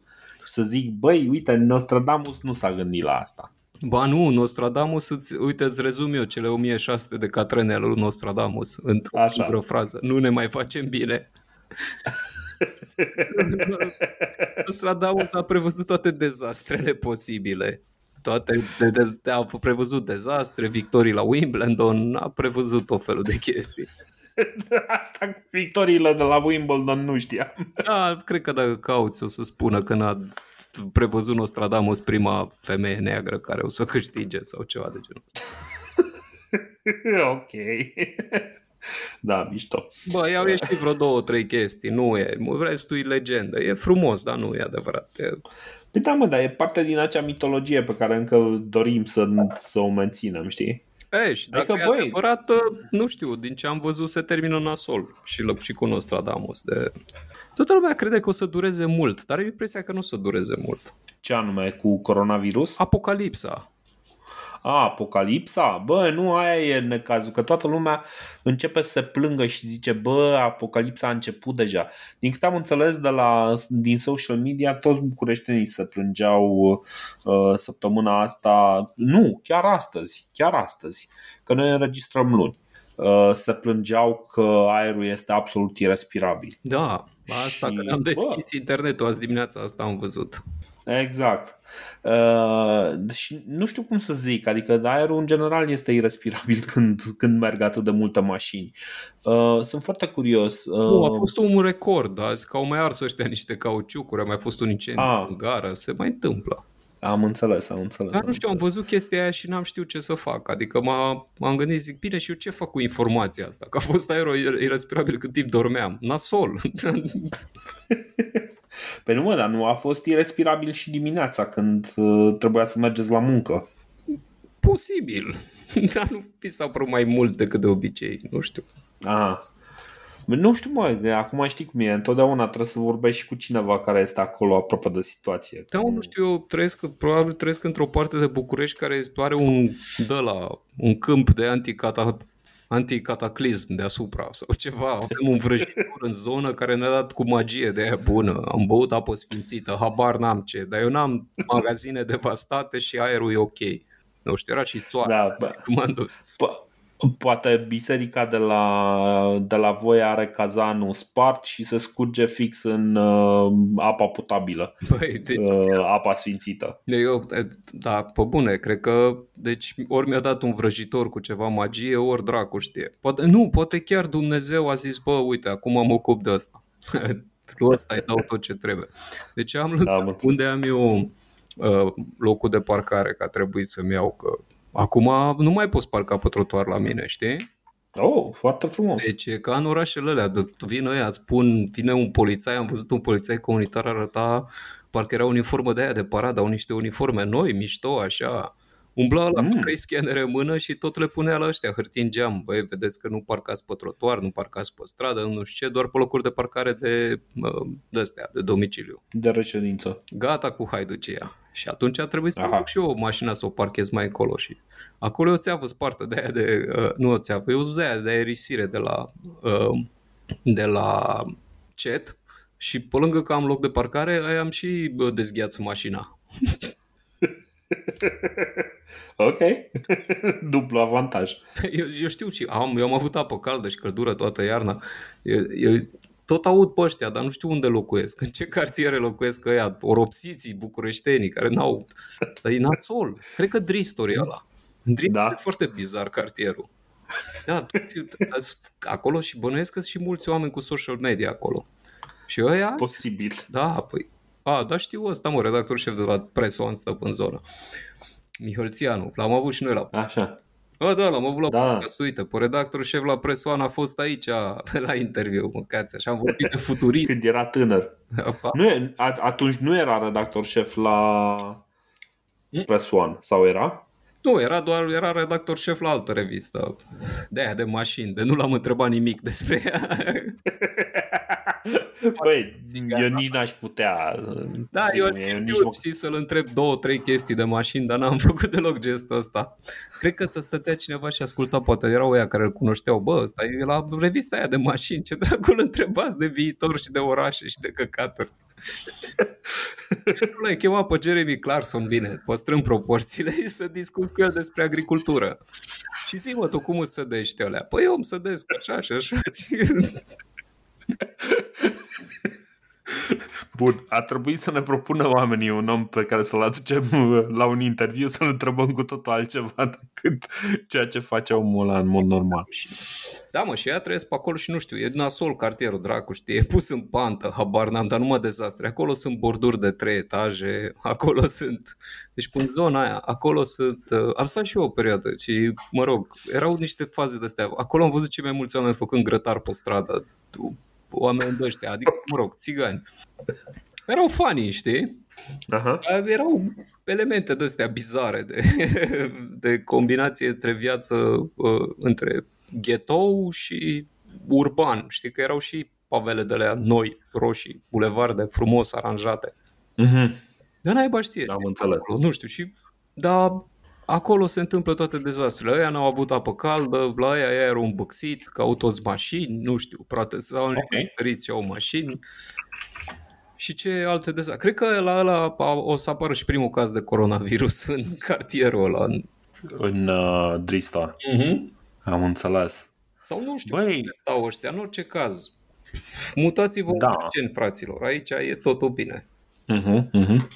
Și să zic, băi, uite, Nostradamus nu s-a gândit la asta. Ba nu, Nostradamus, îți, uite, îți rezum eu cele 1600 de catrene ale lui Nostradamus într-o Așa. singură frază. Nu ne mai facem bine. Nostradamus a prevăzut toate dezastrele posibile. Toate de, de, de, a prevăzut dezastre, victorii la Wimbledon, a prevăzut tot felul de chestii. Asta cu victoriile de la Wimbledon nu știam. Da, cred că dacă cauți o să spună că n-a prevăzut Nostradamus prima femeie neagră care o să câștige sau ceva de genul. ok. Da, mișto. Bă, i-au ieșit vreo două, trei chestii, nu e, restul e legendă, e frumos, dar nu e adevărat. E, Păi da, mă, dar e parte din acea mitologie pe care încă dorim să, să o menținem, știi? E și dacă Adică, e băi- adevărat, nu știu, din ce am văzut se termină nasol și, lă- și cu Nostradamus. De... Toată lumea crede că o să dureze mult, dar am impresia că nu o să dureze mult. Ce anume, cu coronavirus? Apocalipsa. A, apocalipsa? Bă, nu aia e necazul, că toată lumea începe să se plângă și zice, bă, apocalipsa a început deja. Din câte am înțeles de la, din social media, toți bucureștenii se plângeau uh, săptămâna asta, nu, chiar astăzi, chiar astăzi, că noi înregistrăm luni. Uh, se plângeau că aerul este absolut irrespirabil. Da, asta Și, că am deschis bă. internetul azi dimineața, asta am văzut. Exact. Uh, și nu știu cum să zic, adică aerul în general este irrespirabil când, când merg atât de multe mașini. Uh, sunt foarte curios. Uh, Nu, a fost un record azi, că au mai ars ăștia niște cauciucuri, a mai fost un incendiu Ah. în gară, se mai întâmplă. Am înțeles, am înțeles. Dar nu știu, am înțeles. văzut chestia aia și n-am știut ce să fac. Adică m-a, m-am gândit, zic, bine, și eu ce fac cu informația asta? Că a fost aero irrespirabil cât timp dormeam. Nasol. Păi nu mă, dar nu a fost irrespirabil și dimineața când uh, trebuia să mergeți la muncă. Posibil. Dar nu mi s-au părut mai mult decât de obicei. Nu știu. Ah. Bă, Nu știu, mă, de acum știi cum e. Întotdeauna trebuie să vorbești și cu cineva care este acolo aproape de situație. Da, nu știu, eu trăiesc, probabil trăiesc într-o parte de București care are un, de la, un câmp de anticata, anticataclism deasupra sau ceva. Avem un vrăjitor în zonă care ne-a dat cu magie de aia bună. Am băut apă sfințită, habar n-am ce, dar eu n-am magazine devastate și aerul e ok. Nu știu, era și soare Da, bă. când m-am dus. Po- Poate biserica de la, de la voi are cazanul spart și se scurge fix în uh, apa potabilă, Băi, deci, uh, apa sfințită. eu, da, pe bune, cred că, deci, ori mi-a dat un vrăjitor cu ceva magie, ori dracu știe. Poate, nu, poate chiar Dumnezeu a zis, bă, uite, acum mă ocup de asta. Lui ăsta îi dau tot ce trebuie. Deci am Da, am înțeles. unde am eu uh, locul de parcare, că a trebuit să-mi iau, că acum nu mai poți parca pe trotuar la mine, știi? Oh, foarte frumos. Deci e ca în orașele alea, de- vin ăia, spun, vine un polițai, am văzut un polițai comunitar arăta, parcă era uniformă de aia de paradă, au niște uniforme noi, mișto, așa, Umbla la Mm. cu trei scanere în mână și tot le punea la ăștia hârtii în geam. Băi, vedeți că nu parcați pe trotuar, nu parcați pe stradă, nu știu ce, doar pe locuri de parcare de, uh, de astea, de domiciliu. De reședință. Gata cu haiducia. Și atunci a trebuit să Aha. duc și eu mașina să o parchez mai încolo și acolo e o țeavă spartă de aia de, uh, nu o țeavă, e o zeaia de aerisire de la, uh, de la CET și pe lângă că am loc de parcare, aia am și bă, dezgheață mașina. Ok. Dublu avantaj. Eu, eu știu și am, eu am avut apă caldă și căldură toată iarna. Eu, eu tot aud pe ăștia, dar nu știu unde locuiesc, în ce cartiere locuiesc ăia, oropsiții bucureștenii care n-au... Dar e nasol. Cred că Dristor e ăla. Dristor Da. e foarte bizar cartierul. Da, toți, acolo și bănuiesc că sunt și mulți oameni cu social media acolo. Și ăia, Posibil. da, păi, a, da știu ăsta, mă, redactor șef de la Press One stă în zonă. Mihălțianu, l-am avut și noi la Așa. Bă, da, l-am avut la Da. da. podcast, uite, pe redactorul șef la Press One a fost aici la interviu, mâncați, așa am vorbit de futurism. Când era tânăr. Apa. Nu e, a- atunci nu era redactor șef la Press One, sau era? Nu, era doar era redactor șef la altă revistă, de aia de mașini, de nu l-am întrebat nimic despre ea. Băi, Țigan, eu nici n-aș putea. Da, Știi eu cum e, știu, nici știu, mă- știi, să-l întreb două, trei chestii de mașini, dar n-am făcut deloc gestul ăsta. Cred că să stătea cineva și asculta, poate erau ăia care îl cunoșteau, bă, ăsta e la revista aia de mașini, ce dracul întrebați de viitor și de orașe și de căcaturi. L-ai chemat pe Jeremy Clarkson, bine, păstrând proporțiile și să discuți cu el despre agricultură. Și zi, mă, tu cum îți sădești alea? Păi eu îmi sădesc așa și așa. Bun, a trebuit să ne propună oamenii un om pe care să-l aducem uh, la un interviu să-l întrebăm cu totul altceva decât ceea ce face omul ăla în mod normal. Da, mă, și ea trăiesc pe acolo și nu știu, e nasol cartierul, dracu, știi, e pus în pantă, habar n-am, dar numai dezastre. Acolo sunt borduri de trei etaje, acolo sunt, deci în zona aia, acolo sunt, uh, am stat și eu o perioadă și, mă rog, erau niște faze de astea. Acolo am văzut cei mai mulți oameni făcând grătar pe stradă, oameni de ăștia, adică, mă rog, țigani. Erau funny, știi? Aha. Dar Erau elemente de astea bizare de, de combinație între viață uh, între ghetou și urban. Știi că erau și pavele de alea noi, roșii, bulevarde frumos aranjate. Mm-hmm. Dar naiba știe. Am înțeles. Acolo, nu știu, și dar acolo se întâmplă toate dezastrele. Ăia n-au avut apă caldă, la ăia, ăia erau îmbăxiți, că au toți mașini, nu știu, poate s-au okay. și au mașini. Și ce alte dezastre? Cred că la ăla a- o să apară și primul caz de coronavirus în cartierul ăla. În uh, Dristar. Mm-hmm. Am înțeles. Sau nu știu Băi. unde stau ăștia, în orice caz. Mutați-vă Da. da. în fraților. Aici e totul bine. Uh-huh, uh-huh.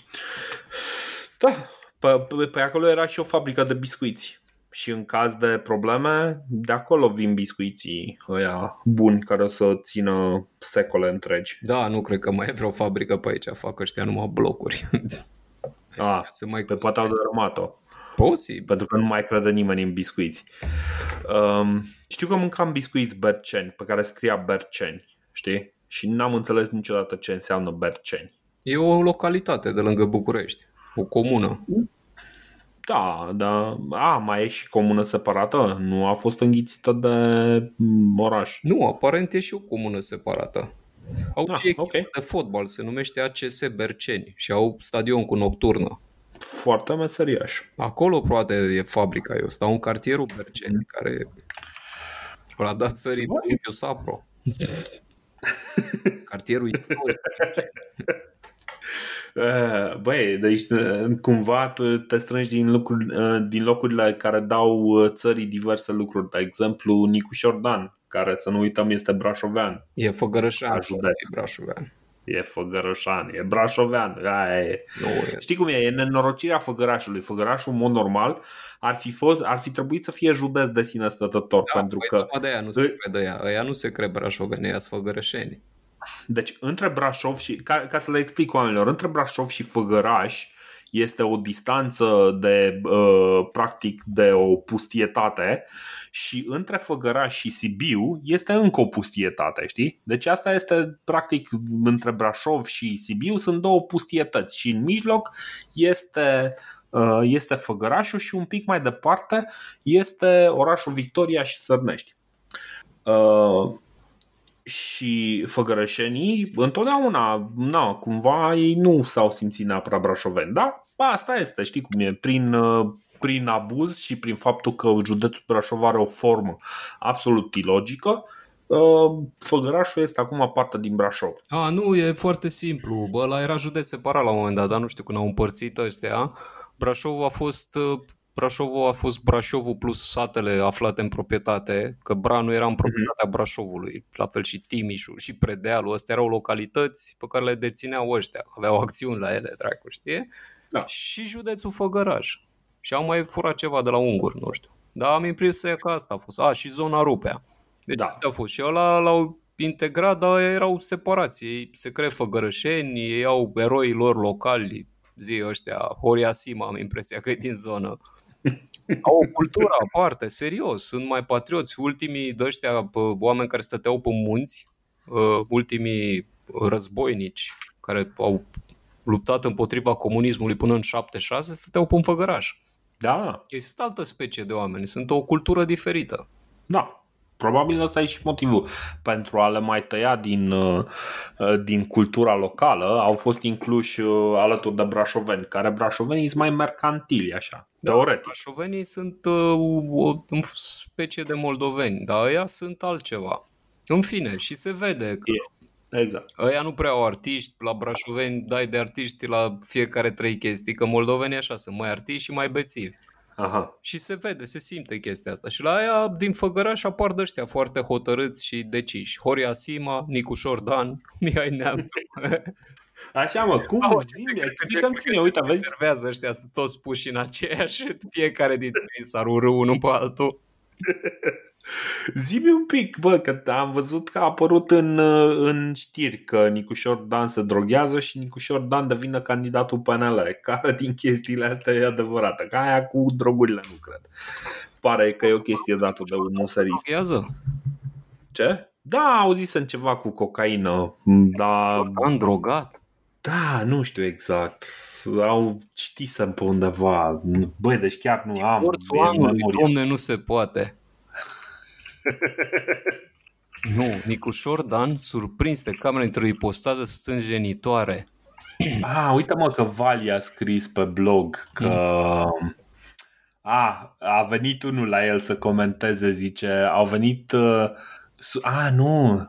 Da, pe, pe, pe acolo era și o fabrică de biscuiți. Și în caz de probleme, de acolo vin biscuiții ăia buni care o să țină secole întregi. Da, nu cred că mai e vreo fabrică pe aici, fac ăștia numai blocuri. Ah, Se mai pe poate au dărâmat-o. posibil. Pentru că nu mai crede nimeni în biscuiți. Um, știu că mâncam biscuiți berceni, pe care scria berceni, știi? Și n-am înțeles niciodată ce înseamnă berceni. E o localitate de lângă București, o comună. Da, da. A, mai e și comună separată? Nu a fost înghițită de mm, oraș. Nu, aparent e și o comună separată. Au Ah, și echipă ok. de fotbal, se numește ACS Berceni și au stadion cu nocturnă. Foarte meseriaș. Acolo poate e fabrica, eu stau în cartierul Berceni, care l-a dat țării Olimpiu Sapro. Cartierul istoric. Eh, Băi, deci eh, cumva tu te strângi din, lucruri, eh, din locurile care dau eh, țării diverse lucruri. De exemplu, Nicu Șordan, care să nu uităm este brașovean. E Făgărășan, La județ. e Brașovean. E făgărășan, e brașovean. Aia e. Nu, e. Știi cum e? E nenorocirea făgărașului. Făgărașul, în mod normal, ar fi, fost, ar fi trebuit să fie județ de sine stătător. Da, pentru păi că numai de aia nu se crede ea. Ăia nu se cred brașoveni, ăia sunt făgărășeni. Deci, între Brașov și. Ca, ca să le explic oamenilor, între Brașov și Făgăraș este o distanță de, uh, practic, de o pustietate și între Făgăraș și Sibiu este încă o pustietate, știi? Deci asta este, practic, între Brașov și Sibiu sunt două pustietăți și în mijloc este uh, este Făgărașul și un pic mai departe este orașul Victoria și Sărnești. Uh, și făgărășenii întotdeauna, na, cumva ei nu s-au simțit neapărat brașoveni, da? Asta este, știi cum e, prin, uh, prin abuz și prin faptul că județul Brașov are o formă absolut ilogică, uh, Făgărașul este acum parte din Brașov. A, nu, e foarte simplu. Bă, la era județ separat la un moment dat, dar nu știu când au împărțit ăstea. Brașov a fost uh, Brașovul a fost Brașovul plus satele aflate în proprietate, că Branu era în proprietatea Brașovului, la fel și Timișul și Predealul, astea erau localități pe care le dețineau ăștia, aveau acțiuni la ele, dracu, știe? Da. Și județul Făgăraș. Și au mai furat ceva de la unguri, nu știu. Dar am impresia că asta a fost. A, și zona Rupea. Deci Da. astea au fost. Și ăla l-au integrat, dar erau separați. Ei se cred făgărășeni, ei au eroii lor locali, zi ăștia, Horia Sima, am impresia că e din zonă. Au o cultură aparte, serios, sunt mai patrioți. Ultimii de ăștia pă, oameni care stăteau pe munți, uh, ultimii războinici care au luptat împotriva comunismului până în 76, stăteau pe un făgăraș. Da, Ei sunt altă specie de oameni, sunt o cultură diferită. da. Probabil ăsta e și motivul. Pentru a le mai tăia din, uh, uh, din cultura locală, au fost incluși uh, alături de brașoveni, care brașovenii sunt mai mercantili, așa, teoretic. Brașovenii sunt uh, o, o specie de moldoveni, dar ăia sunt altceva. În fine, și se vede că Exact. ăia nu prea au artiști, la brașoveni dai de artiști la fiecare trei chestii, că moldovenii așa sunt mai artiști și mai bețivi. Aha. Și se vede, se simte chestia asta. Și la aia, din Făgăraș, apar de ăștia foarte hotărâți și deciși. Horia Sima, Nicu Șordan, Mihai Neamțu. Așa mă, cum? Au, Zi-mi, explicăm mie, uite, vezi? Servează ăștia, sunt toți puși în aceeași, fiecare dintre ei s-ar urâ unul pe altul. Zi-mi un pic, bă, că am văzut că a apărut în, uh, în știri că Nicușor Dan se droghează și Nicușor Dan devine candidatul PNL. Care din chestiile astea e adevărată? Că aia cu drogurile nu cred. Pare că e o chestie dată de un muserist. Droghează? Ce? Da, auzisem ceva cu cocaină, dar Am drogat. da, nu știu exact. Au citisem pe undeva. Băi, deci chiar nu am. Orțul e în anului, memorie. domne, nu se poate. nu, Nicușor Dan, surprins de camera într-o ipostază stânjenitoare. Ah, uite mă că Vali a scris pe blog că a, a venit unul la el să comenteze, zice, au venit uh, su- a, nu,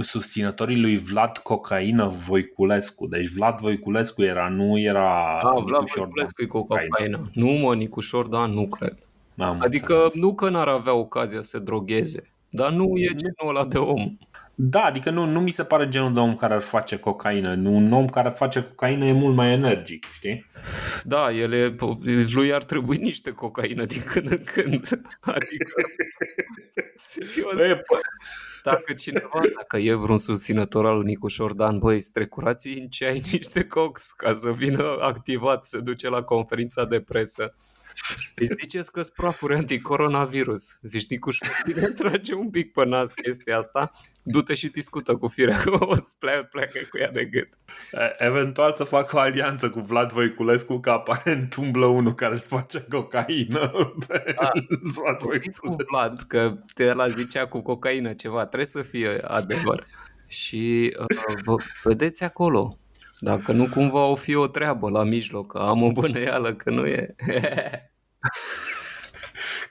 susținătorii lui Vlad Cocaină Voiculescu. Deci Vlad Voiculescu era, nu era Ah, Vlad Nicușor Voiculescu e cu Cocaină. cocaină. Nu, mă, Nicușor Dan, nu cred. Am Adică înțeles. nu că n-ar avea ocazia să se drogheze, dar nu e genul ăla de om. Da, adică nu, nu mi se pare genul de om care ar face cocaină. Nu, un om care face cocaină e mult mai energic, știi? Da, el e, lui ar trebui niște cocaină din când în când. Adică, serios, E, pă- dacă cineva, dacă e vreun susținător al lui Nicu Șordan, băi, strecurați în ceai niște cox ca să vină activat, să duce la conferința de presă. Îi ziceți că sunt prafuri anticoronavirus. Zici, Nicuș Șordan, trage un pic pe nas chestia asta, du-te și discută cu firea, că o să pleacă, pleacă cu ea de gât. E- Eventual să facă o alianță cu Vlad Voiculescu, că aparent umblă unul care face cocaină. pe Da. Vlad Vorbiți cu Voiculescu. Vlad că te la zicea cu cocaină ceva, trebuie să fie adevăr. Și uh, vă, vedeți acolo, dacă nu cumva o fi o treabă la mijloc, că am o bănăială că nu e.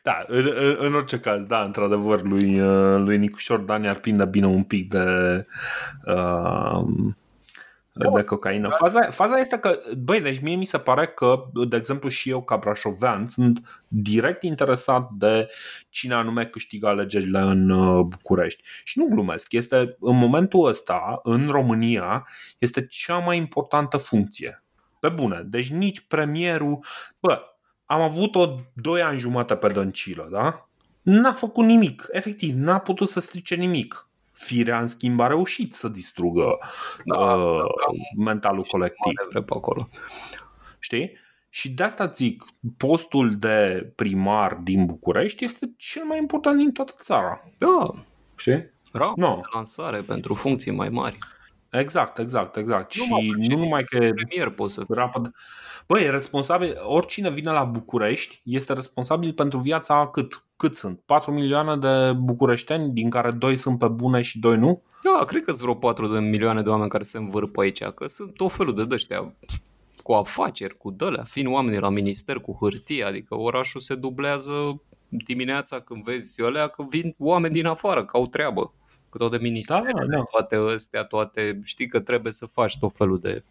Da, în, în- în orice caz, da, într-adevăr, lui, uh, lui Nicușor Dan ar prinde bine un pic de, uh, de cocaină. Faza, faza este că, băi, deci mie mi se pare că, de exemplu, și eu ca brașovean sunt direct interesat de cine anume câștigă alegerile în uh, București. Și nu glumesc, este în momentul ăsta, în România, este cea mai importantă funcție. Pe bune, deci nici premierul, bă, am avut-o doi ani jumate pe Dăncilă, da? N-a făcut nimic, efectiv, n-a putut să strice nimic. Firea, în schimb, a reușit să distrugă Da, uh, da, mentalul colectiv, Manevre pe acolo. știi? Și de asta zic, postul de primar din București este cel mai important din toată țara, Da, știi? rampa Nu. de lansare pentru funcții mai mari. Exact, exact, exact. Nu și mă nu numai că e Premier poți să rapid. Băi, e responsabil, oricine vine la București este responsabil pentru viața cât? Cât sunt? 4 milioane de bucureșteni, din care 2 sunt pe bune și 2 nu? Da, cred că sunt vreo 4 de milioane de oameni care se învârp aici, că sunt tot felul de dăștia cu afaceri, cu dălea, fiind oamenii la minister cu hârtie, adică orașul se dublează dimineața când vezi alea că vin oameni din afară, că au treabă. Cu toate ministere, Da, da, da. toate astea, toate, știi că trebuie să faci tot felul de...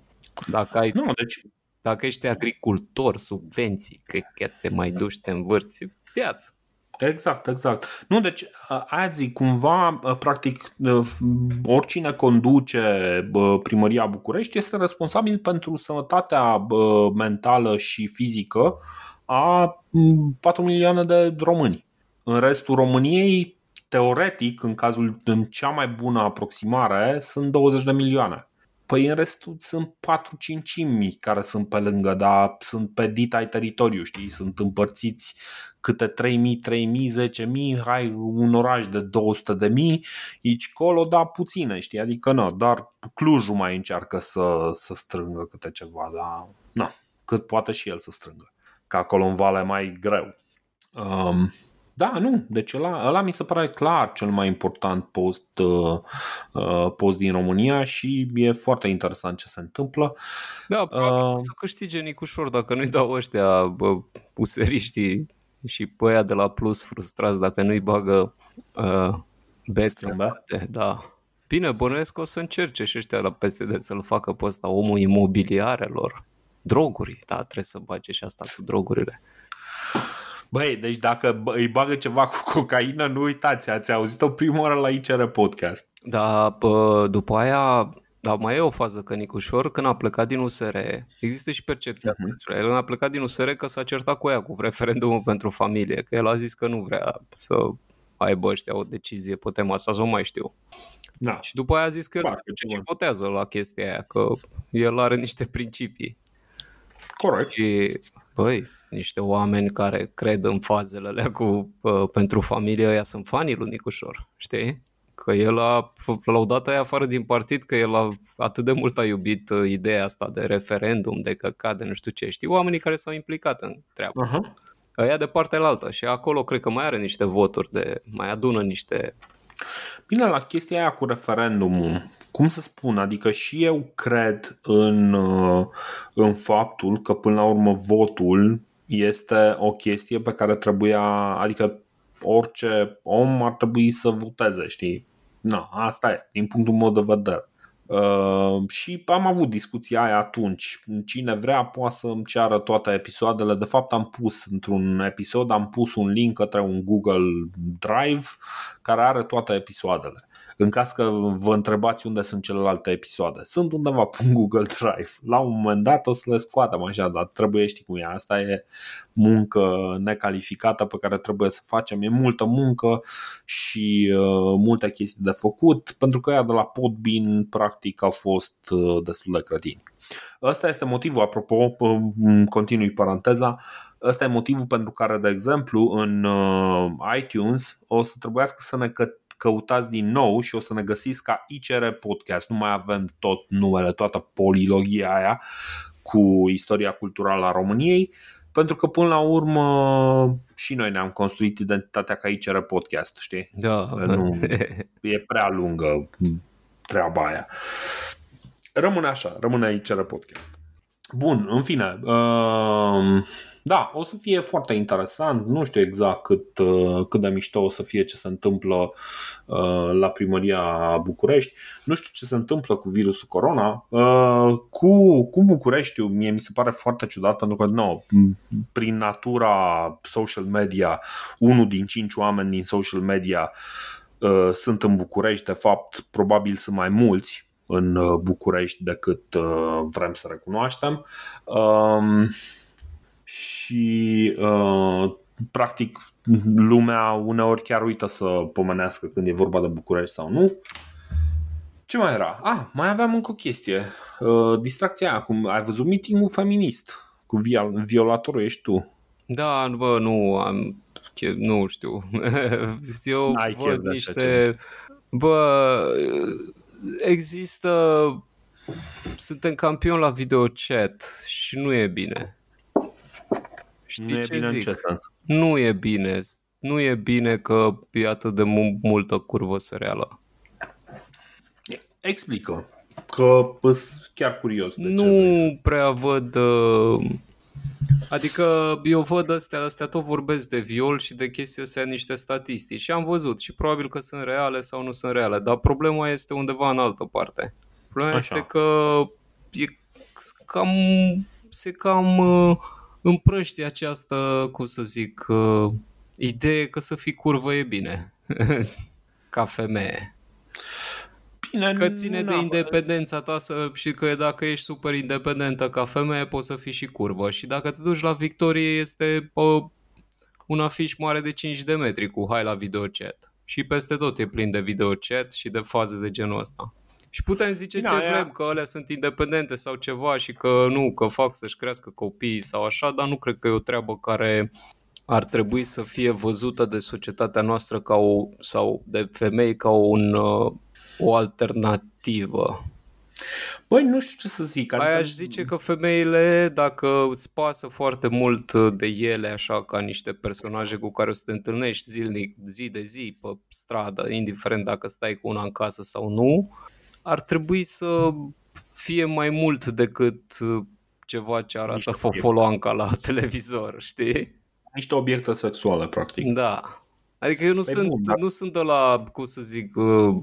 Dacă, ai, Nu, deci dacă ești agricultor, subvenții, cred că te mai duci, te învârți, viață. Exact, exact. Nu, deci a- aia zic, cumva, a, practic, a, f- oricine conduce bă, primăria București este responsabil pentru sănătatea bă, mentală și fizică a m, 4 milioane de români. În restul României, teoretic, în cazul în cea mai bună aproximare, sunt 20 de milioane. Păi în restul sunt 4-5 mii care sunt pe lângă, dar sunt pe dita ai teritoriu, știi? Sunt împărțiți câte 3000, 3000, 10000, hai un oraș de 200 de mii, aici colo, da, puține, știi? Adică nu, doar Clujul mai încearcă să, să strângă câte ceva, dar nu, cât poate și el să strângă. Că acolo în vale mai greu. Um, da, nu, deci ăla, ăla mi se pare clar cel mai important post, uh, uh, post din România și e foarte interesant ce se întâmplă. Da, probabil Uh, o să câștige Nicușor dacă nu-i dau ăștia bă, puseriștii și pe aia de la Plus frustrați dacă nu-i bagă uh, bețe. Strâmbe? poate, Da. Bine, bănuiesc că o să încerce și ăștia la PSD să-l facă pe ăsta omul imobiliarelor. Droguri, da, trebuie să bage și asta cu drogurile. Băi, deci dacă bă- îi bagă ceva cu cocaină, nu uitați, ați auzit-o prima oară la ICR Podcast. Dar pă, după aia, dar mai e o fază că Nicușor, când a plecat din USR, există și percepția asta Mhm. despre el, când a plecat din USR că s-a certat cu ea, cu referendumul pentru familie, că el a zis că nu vrea să aibă ăștia o decizie pe tema asta, sau nu mai știu. Da. Și după aia a zis că el Foarte nu știu ce bun. votează la chestia aia, că el are niște principii. Corect. Și, băi, niște oameni care cred în fazele alea cu, uh, pentru familie, ăia sunt fanii lui Nicușor, știi? Că el a f- lăudat aia afară din partid, că el a, atât de mult a iubit uh, ideea asta de referendum, de căcat, de nu știu ce. Știi, oamenii care s-au implicat în treabă. Aha. Ăia de partea altă și acolo cred că mai are niște voturi, de mai adună niște... Bine, la chestia aia cu referendumul, cum să spun, adică și eu cred în, uh, în faptul că până la urmă votul este o chestie pe care trebuia, adică orice om ar trebui să voteze, știi? Na, asta e, din punctul meu de vedere. Uh, și am avut discuția aia atunci. Cine vrea poate să-mi ceară toate episoadele. De fapt, am pus într-un episod, am pus un link către un Google Drive care are toate episoadele. În caz că vă întrebați unde sunt celelalte episoade, sunt undeva pe un Google Drive. La un moment dat o să le scoatem așa, dar trebuie știi cum e. Asta e muncă necalificată pe care trebuie să facem. E multă muncă și uh, multe chestii de făcut, pentru că ea de la Podbean practic au fost uh, destul de cretini. Ăsta este motivul, apropo, um, continui paranteza, ăsta e motivul pentru care, de exemplu, în uh, iTunes o să trebuiască să ne că- căutați din nou și o să ne găsiți ca ICR Podcast. Nu mai avem tot numele, toată polilogia aia cu istoria culturală a României, pentru că până la urmă și noi ne-am construit identitatea ca ICR Podcast, știi? Da, Nu. E prea lungă treaba aia. Rămâne așa, rămâne aici la podcast. Bun, în fine, uh, da, o să fie foarte interesant. Nu știu exact cât, uh, cât de mișto o să fie ce se întâmplă uh, la primăria București. Nu știu ce se întâmplă cu virusul corona. Uh, cu, cu Bucureștiul, mie mi se pare foarte ciudat pentru că, nu, prin natura social media, unul din cinci oameni din social media uh, sunt în București. De fapt, probabil sunt mai mulți în uh, București decât uh, vrem să recunoaștem. Um, și uh, practic lumea uneori chiar uită să pomenească când e vorba de București sau nu. Ce mai era? Ah, mai aveam încă o chestie. Uh, distracția aia, cum ai văzut meeting feminist cu viol- violatorul ești tu. Da, bă, nu am, che- nu știu. Eu N-ai chef văd de așa niște, bă, există... Suntem campioni la videochat și nu e bine. Știi nu e ce bine zic? în ce sens? Nu e bine. Nu e bine că e atât de mu- multă curvă săreală. Explică. Că sunt chiar curios de ce vrei Nu prea văd... uh, Adică eu văd astea, astea tot vorbesc de viol și de chestii astea niște statistici și am văzut și probabil că sunt reale sau nu sunt reale, dar problema este undeva în altă parte. Problema Așa. este că e cam, se cam uh, împrăștie această, cum să zic, uh, idee că să fii curvă e bine. Ca femeie. Bine, Că ține nu de neapărat. independența ta să, și că dacă ești super independentă ca femeie poți să fii și curvă. Și dacă te duci la Victorie este pă, un afiș mare de 5 de metri cu hai la videochat. Și peste tot e plin de videochat și de faze de genul ăsta. Și putem zice Bine, ce aia- vrem, că alea sunt independente sau ceva și că nu, că fac să-și crească copiii sau așa, dar nu cred că e o treabă care ar trebui să fie văzută de societatea noastră ca o, sau de femei ca un, uh, o alternativă. Băi, nu știu ce să zic. Aia aș zice că femeile, dacă îți pasă foarte mult de ele, așa ca niște personaje cu care o să te întâlnești zilnic, zi de zi, pe stradă, indiferent dacă stai cu una în casă sau nu, ar trebui să fie mai mult decât ceva ce arată Niște fofoloanca la televizor, știi? Niște obiecte sexuale, practic. Da. Adică eu nu, Păi sunt, bun, dar- nu sunt de la, cum să zic, uh,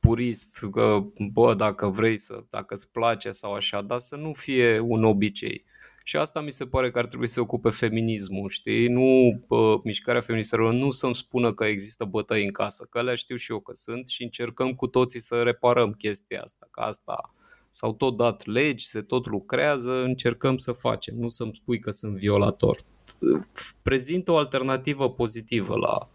purist, că, bă, dacă vrei să, dacă îți place sau așa, dar să nu fie un obicei. Și asta mi se pare că ar trebui să se ocupe feminismul, știi? Nu bă, mișcarea feministă, nu să-mi spună că există bătăi în casă, că alea știu și eu că sunt și încercăm cu toții să reparăm chestia asta, că asta s-au tot dat legi, se tot lucrează, încercăm să facem, nu să-mi spui că sunt violator. Prezintă o alternativă pozitivă la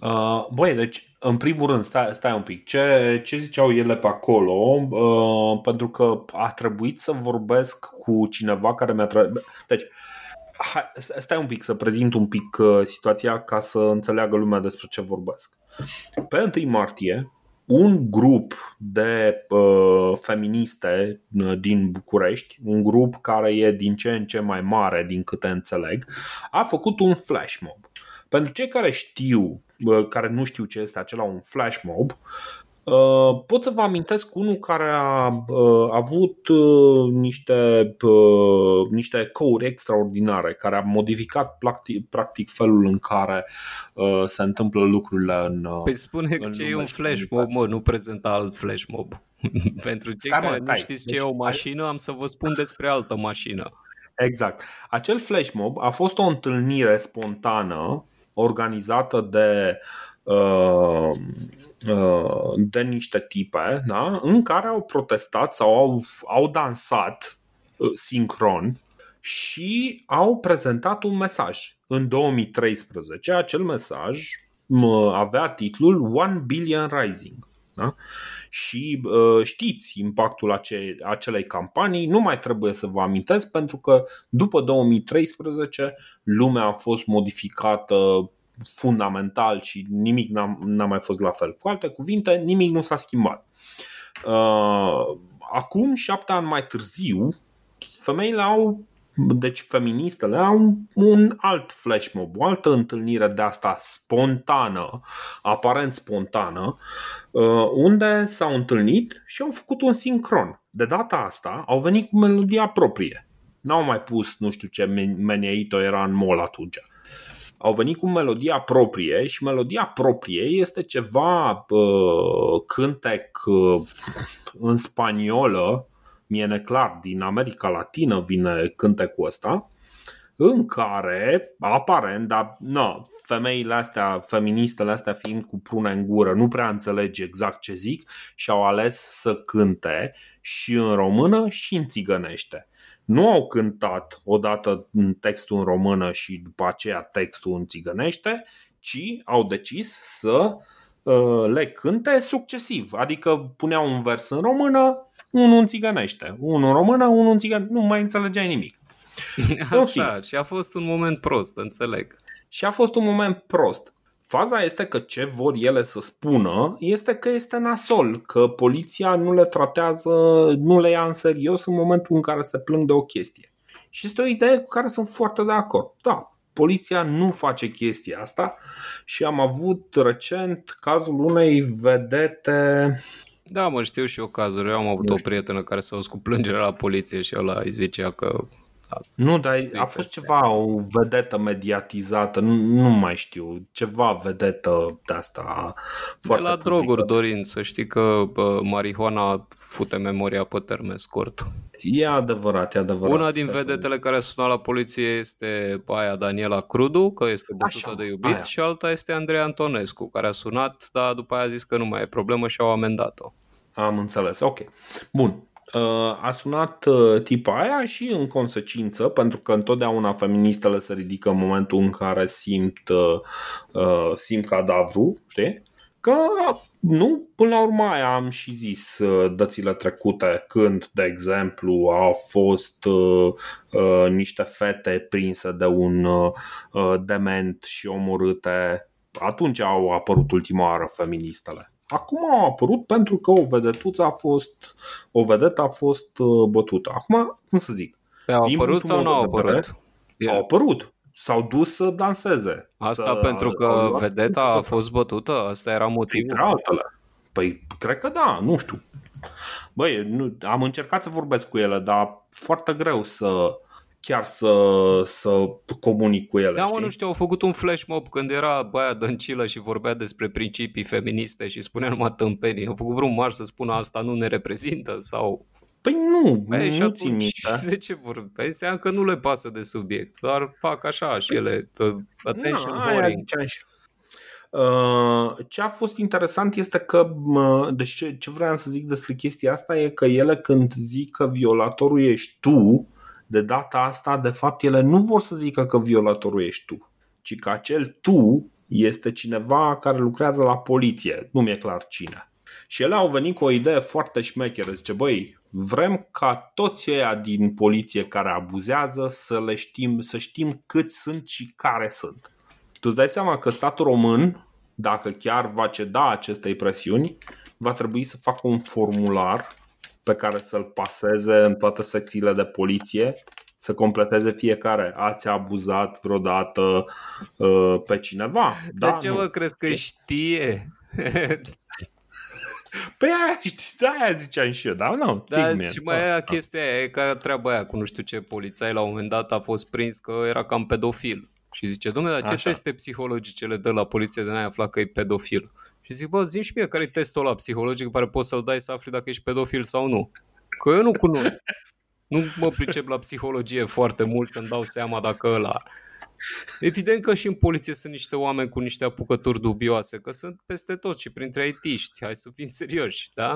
Uh, băi, deci, în primul rând, stai, stai un pic. Ce, ce ziceau ele pe acolo? Uh, pentru că a trebuit să vorbesc cu cineva care mi-a... Tra- deci, hai, stai un pic să prezint un pic uh, situația ca să înțeleagă lumea despre ce vorbesc. Pe 1 martie, un grup de uh, feministe uh, din București, un grup care e din ce în ce mai mare, din câte înțeleg, a făcut un flash mob. Pentru cei care știu, uh, care nu știu ce este acela un flash mob, uh, pot să vă amintesc unul care a uh, avut uh, niște, uh, niște ecouri extraordinare, care a modificat practic, practic felul în care uh, se întâmplă lucrurile în. uh, Păi spune în ce e lume un și flash mob, comunicație. mă, nu prezenta alt flash mob. Pentru cei Stai, mă, care nu stai. știți ce Deci, e o ai- mașină, am să vă spun despre altă mașină. Exact. Acel flash mob a fost o întâlnire spontană organizată de uh, uh, de niște tipe da? în care au protestat sau au, au dansat uh, sincron și au prezentat un mesaj. În 2013 acel mesaj mă, avea titlul One Billion Rising. Da? Și uh, știți impactul ace- acelei campanii, nu mai trebuie să vă amintesc pentru că după 2013 lumea a fost modificată fundamental și nimic n-a, n-a mai fost la fel. Cu alte cuvinte, nimic nu s-a schimbat. Uh, acum, șapte ani mai târziu, femeile au deci feministele au un alt flash mob, o altă întâlnire de asta spontană, aparent spontană, uh, unde s-au întâlnit și au făcut un sincron. De data asta au venit cu melodia proprie. N-au mai pus nu știu ce meneito era în mol atunci. Au venit cu melodia proprie și melodia proprie este ceva uh, cântec uh, în spaniolă, mie neclar, din America Latină vine cântecul ăsta, în care, aparent, dar nu, femeile astea, feministele astea fiind cu prune în gură, nu prea înțelege exact ce zic și au ales să cânte și în română și în țigănește. Nu au cântat odată textul în română și după aceea textul în țigănește, ci au decis să uh, le cânte succesiv. Adică puneau un vers în română, unul în țigănește, unul în română, unul în țigănește, nu mai înțelegeai nimic. Așa, și a fost un moment prost, înțeleg. Și a fost un moment prost. Faza este că ce vor ele să spună este că este nasol, că poliția nu le tratează, nu le ia în serios în momentul în care se plâng de o chestie. Și este o idee cu care sunt foarte de acord. Da, poliția nu face chestia asta și am avut recent cazul unei vedete Da, mă, știu și eu cazuri. Eu am avut Nu o știu. prietenă care s-a dus cu plângere la poliție și ăla îi zicea că Nu, dar a fost Este. ceva, o vedetă mediatizată, nu, nu mai știu, ceva vedetă de asta de foarte la publică. droguri, Dorin, să știi că bă, marihuana fute memoria pe termen scurt. E adevărat, e adevărat. Una din Stai să- vedetele care a sunat la poliție este aia Daniela Crudu, că este bătută Așa, de iubit, aia. și alta este Andrei Antonescu, care a sunat, dar după aia a zis că nu mai e problemă și au amendat-o. Am înțeles, ok. Bun. Uh, A sunat uh, tipa aia și în consecință, pentru că întotdeauna feministele se ridică în momentul în care simt, uh, uh, simt cadavru, știi? Că nu, până la urmă aia am și zis uh, dățile trecute când, de exemplu, au fost uh, uh, niște fete prinse de un uh, uh, dement și omorâte. Atunci au apărut ultima oară feministele. Acum au apărut pentru că o vedetuță a fost o vedetă a fost uh, bătută. Acum, cum să zic, Păi Au Din apărut punctul sau nu meu au de vedere, apărut? au apărut. S-au dus să danseze. Asta să, pentru au că luat- vedeta a fost bătută? Asta era motivul? Printre altele. Păi, cred că da, nu știu. Băi, nu, am încercat să vorbesc cu ele, dar foarte greu să chiar să, să comunic cu ele. Da, mă, știi? nu știu, au făcut un flash mob când era băia dăncilă și vorbea despre principii feministe și spunea numai tâmpenii. Au făcut vreun marș să spună asta nu ne reprezintă sau... Păi nu, Băi, și nu țin atunci, minte. de ce vor? Păi înseamnă că nu le pasă de subiect, doar fac așa și ele, the attention Na, aia whoring. ziceam și eu. Uh, Ce a fost interesant este că, mă, deci ce, ce vreau să zic despre chestia asta e că ele când zic că violatorul ești tu, de data asta, de fapt, ele nu vor să zică că violatorul ești tu, ci că acel tu este cineva care lucrează la poliție, nu mi-e clar cine. Și ele au venit cu o idee foarte șmecheră, zice, băi, vrem ca toți ăia din poliție care abuzează să le știm, să știm câți sunt și care sunt. Tu îți dai seama că statul român, dacă chiar va ceda acestei presiuni, va trebui să facă un formular pe care să-l paseze în toate secțiile de poliție, să completeze fiecare. Ați abuzat vreodată uh, pe cineva? De Da, ce nu. mă crezi că știe? Pe aia, știi, aia ziceam și eu, dar nu, Da, fix mie. și mai era chestia aia, e ca treaba aia cu nu știu ce polițai la un moment dat a fost prins că era cam pedofil. Și zice, domnule, dar ce Așa. teste psihologice le dă la poliție de n-ai aflat că e pedofil? Și zic, bă, zi și mie care e testul ăla psihologic pe care poți să-l dai să afli dacă ești pedofil sau nu. Că eu nu cunosc. Nu mă pricep la psihologie foarte mult să-mi dau seama dacă ăla... Evident că și în poliție sunt niște oameni cu niște apucături dubioase, că sunt peste tot și printre aitiști, hai să fim serioși, da?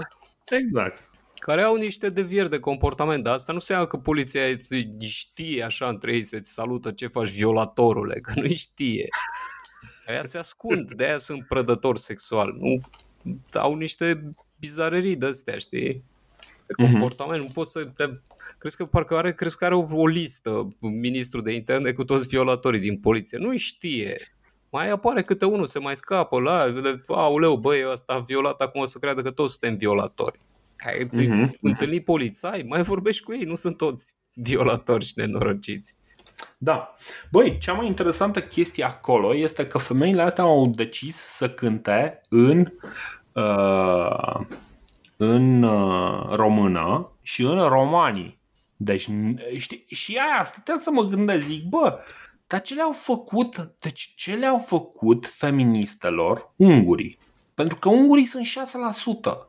Exact. care au niște devieri de comportament, dar asta nu înseamnă că poliția știe așa între ei să-ți salută ce faci violatorule, că nu știe. Aia se ascund, de aia sunt prădători sexual, nu au niște bizarerii de astea, știi? De Mhm. comportament, nu poți să te... Crezi că parcă are, crezi că are o, o listă ministrul de interne cu toți violatorii din poliție. Nu știe. Mai apare câte unul, se mai scapă la, le- auleu, băi, ăsta a violat, acum o să creadă că toți suntem violatori. Ai Mhm. întâlnit polițai, mai vorbești cu ei, nu sunt toți violatori și nenorociți. Da. Băi, cea mai interesantă chestie acolo este că femeile astea au decis să cânte în uh, în uh, română și în romanii. Deci, n- știi, și aia stăteam să mă gândesc, zic, bă, dar ce le-au făcut, deci ce le-au făcut feministelor ungurii? Pentru că ungurii sunt 6%.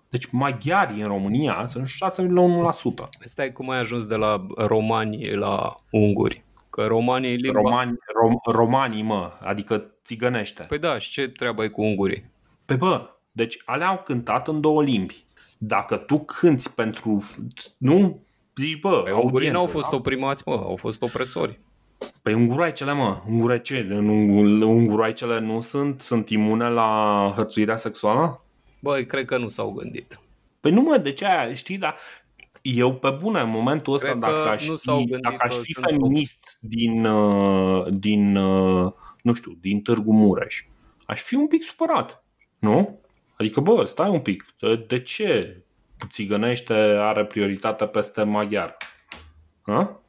Deci maghiarii în România sunt 6,1%. Stai cum ai ajuns de la romani la unguri? Că romanii e limba... Romani, rom, romanii, mă, adică țigănește. Păi da, și ce treabă ai cu ungurii? Pe bă, deci alea au cântat în două limbi. Dacă tu cânti pentru... Nu? Zici, bă, Păi ungurii audiență, n-au fost da? oprimați, mă, au fost opresori. Păi unguroaicele, mă, unguroaicele, unguroaicele nu sunt, sunt imune la hărțuirea sexuală? Băi, cred că nu s-au gândit. Păi nu mă, de ce aia, știi, dar eu pe bune în momentul ăsta, Cred că dacă aș, nu s-au fi, gândit dacă aș că fi sunt feminist din, uh, din uh, nu știu, din Târgu Mureș, aș fi un pic supărat. Nu? Adică, bă, stai un pic. De, de ce țigănește are prioritate peste maghiar? Ha?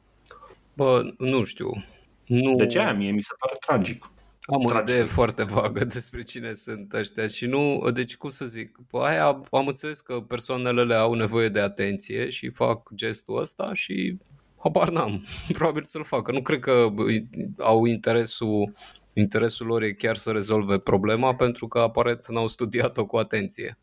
Bă, nu știu. Nu... De ce aia mie mi se pare tragic. Am o Tragic. idee foarte vagă despre cine sunt ăștia și nu, deci cum să zic, pe aia am înțeles că persoanele le au nevoie de atenție și fac gestul ăsta și habar n-am, probabil să-l facă. Nu cred că bă, au interesul, interesul lor e chiar să rezolve problema pentru că aparent n-au studiat-o cu atenție.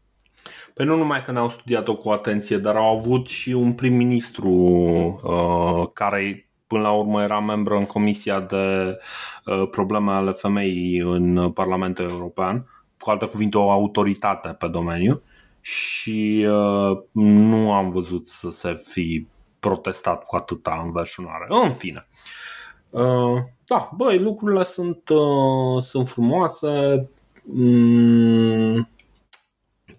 Păi nu numai că n-au studiat-o cu atenție, dar au avut și un prim-ministru uh, care până la urmă era membru în Comisia de uh, Probleme ale Femeii în Parlamentul European, cu alte cuvinte o autoritate pe domeniu și uh, nu am văzut să se fi protestat cu atâta înverșunare. În fine. Uh, da, băi, lucrurile sunt, uh, sunt frumoase. Mm,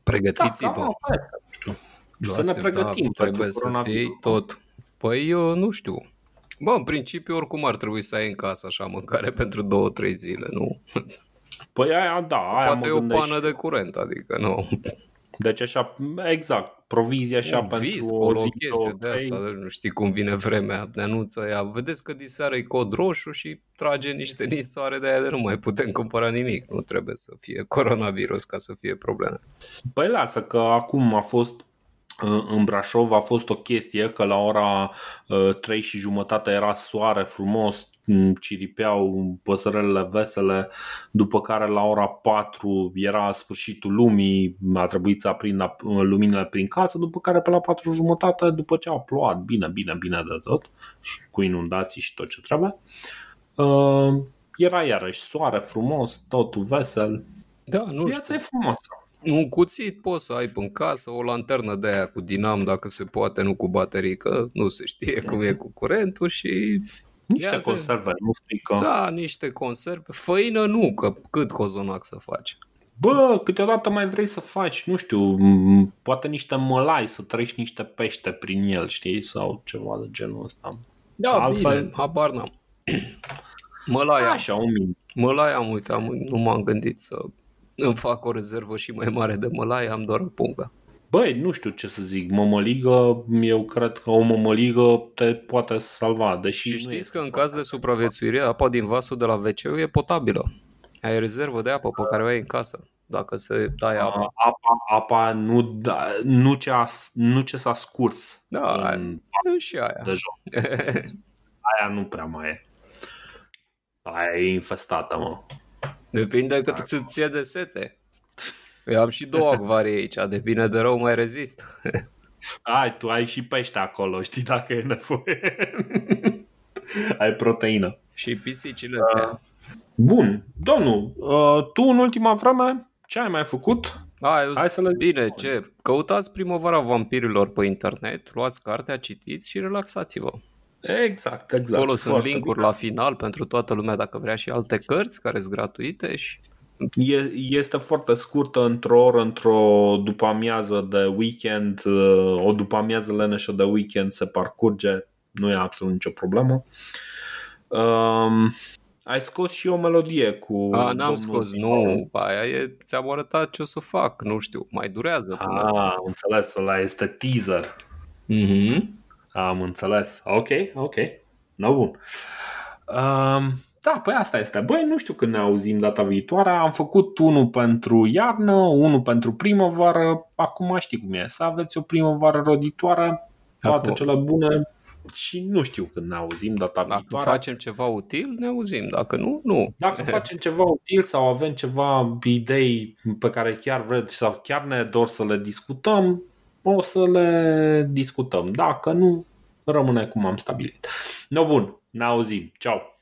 Pregătiți-vă. da, da, nu știu. Să ne Da, pregătim trebuie pentru să coronavirus. iei tot. Păi eu nu știu. Bă, în principiu oricum ar trebui să ai în casă așa mâncare pentru două, trei zile, nu? Păi aia, da, aia Poate mă e o gândesc. pană de curent, adică nu. Deci așa, exact, provizia așa un pentru vis, o o zi, chestie două, de trei. asta, nu știi cum vine vremea, ne anunță ea. Vedeți că diseară e cod roșu și trage niște nisoare de aia de nu mai putem cumpăra nimic. Nu trebuie să fie coronavirus ca să fie probleme. Păi lasă că acum a fost uh, în Brașov a fost o chestie că la ora uh, 3 și jumătate era soare frumos, m, ciripeau păsărelele vesele, după care la ora 4 era sfârșitul lumii, a trebuit să aprind luminile prin casă, după care pe la 4 jumătate, după ce a plouat bine, bine, bine de tot și cu inundații și tot ce trebuie, uh, era iarăși soare frumos, totul vesel, Da, nu viața știu. e frumoasă. Un cuțit poți să ai în casă, o lanternă de aia cu dinam dacă se poate, nu cu baterii, că nu se știe cum e cu curentul și Niște Ia zi. conserve, nu strică. da, niște conserve. Făină nu, că cât cozonac să faci. Bă, câteodată mai vrei să faci, nu știu, m- poate niște mălai, să treci niște pește prin el, știi? Sau ceva de genul ăsta. Da, Altfel- bine, habar n-am. Mălai am. Așa, un mic. Mălai am, uite, am, nu m-am gândit să îmi fac o rezervă și mai mare de mălai, am doar o pungă. Băi, nu știu ce să zic, mămăligă, eu cred că o mămăligă te poate salva, deși Și nu știți este că în caz de supraviețuire, apa din vasul de la wc e potabilă. Ai rezervă de apă pe care o ai în casă. Dacă se dai apă. apa, apa, apa nu, da, nu, ce a, nu ce s-a scurs Da, în E și aia. de jos. Aia nu prea mai e. Aia e infestată, mă. Depinde cât ți ție de sete. Eu am și două acvarii aici, de bine de rău mai rezist. Ai, tu ai și pește acolo, știi dacă e nevoie. ai proteină. și pisicile Da. astea. Bun, domnul, uh, tu în ultima vreme ce ai mai făcut? A, eu Hai să le Bine, ce? Căutați primăvara vampirilor pe internet, luați cartea, citiți și relaxați-vă. Exact, exact. Acolo sunt Foarte linkuri bine. la final pentru toată lumea dacă vrea și alte cărți care sunt gratuite și E, este foarte scurtă, într-o oră, într-o după amiază de weekend, uh, o după amiază leneșă de weekend se parcurge, nu e absolut nicio problemă. Um, ai scos și o melodie cu A, n-am domnul scos, Dimon. nu, aia e, ți-am arătat ce o să fac, nu știu, mai durează până. Ah, am înțeles, ăla este teaser. Mm-hmm. Am înțeles. Ok, ok. No, bun. Um, da, păi asta este. Băi, nu știu când ne auzim data viitoare. Am făcut unul pentru iarnă, unul pentru primăvară. Acum știi cum e. Să aveți o primăvară roditoare, toate Acum. cele bune și nu știu când ne auzim data Dacă viitoare. facem ceva util, ne auzim, dacă nu, nu. Dacă facem ceva util sau avem ceva idei pe care chiar vreți sau chiar ne dor să le discutăm, o să le discutăm. Dacă nu, rămâne cum am stabilit. No, bun, ne auzim. Ciao! Ceau.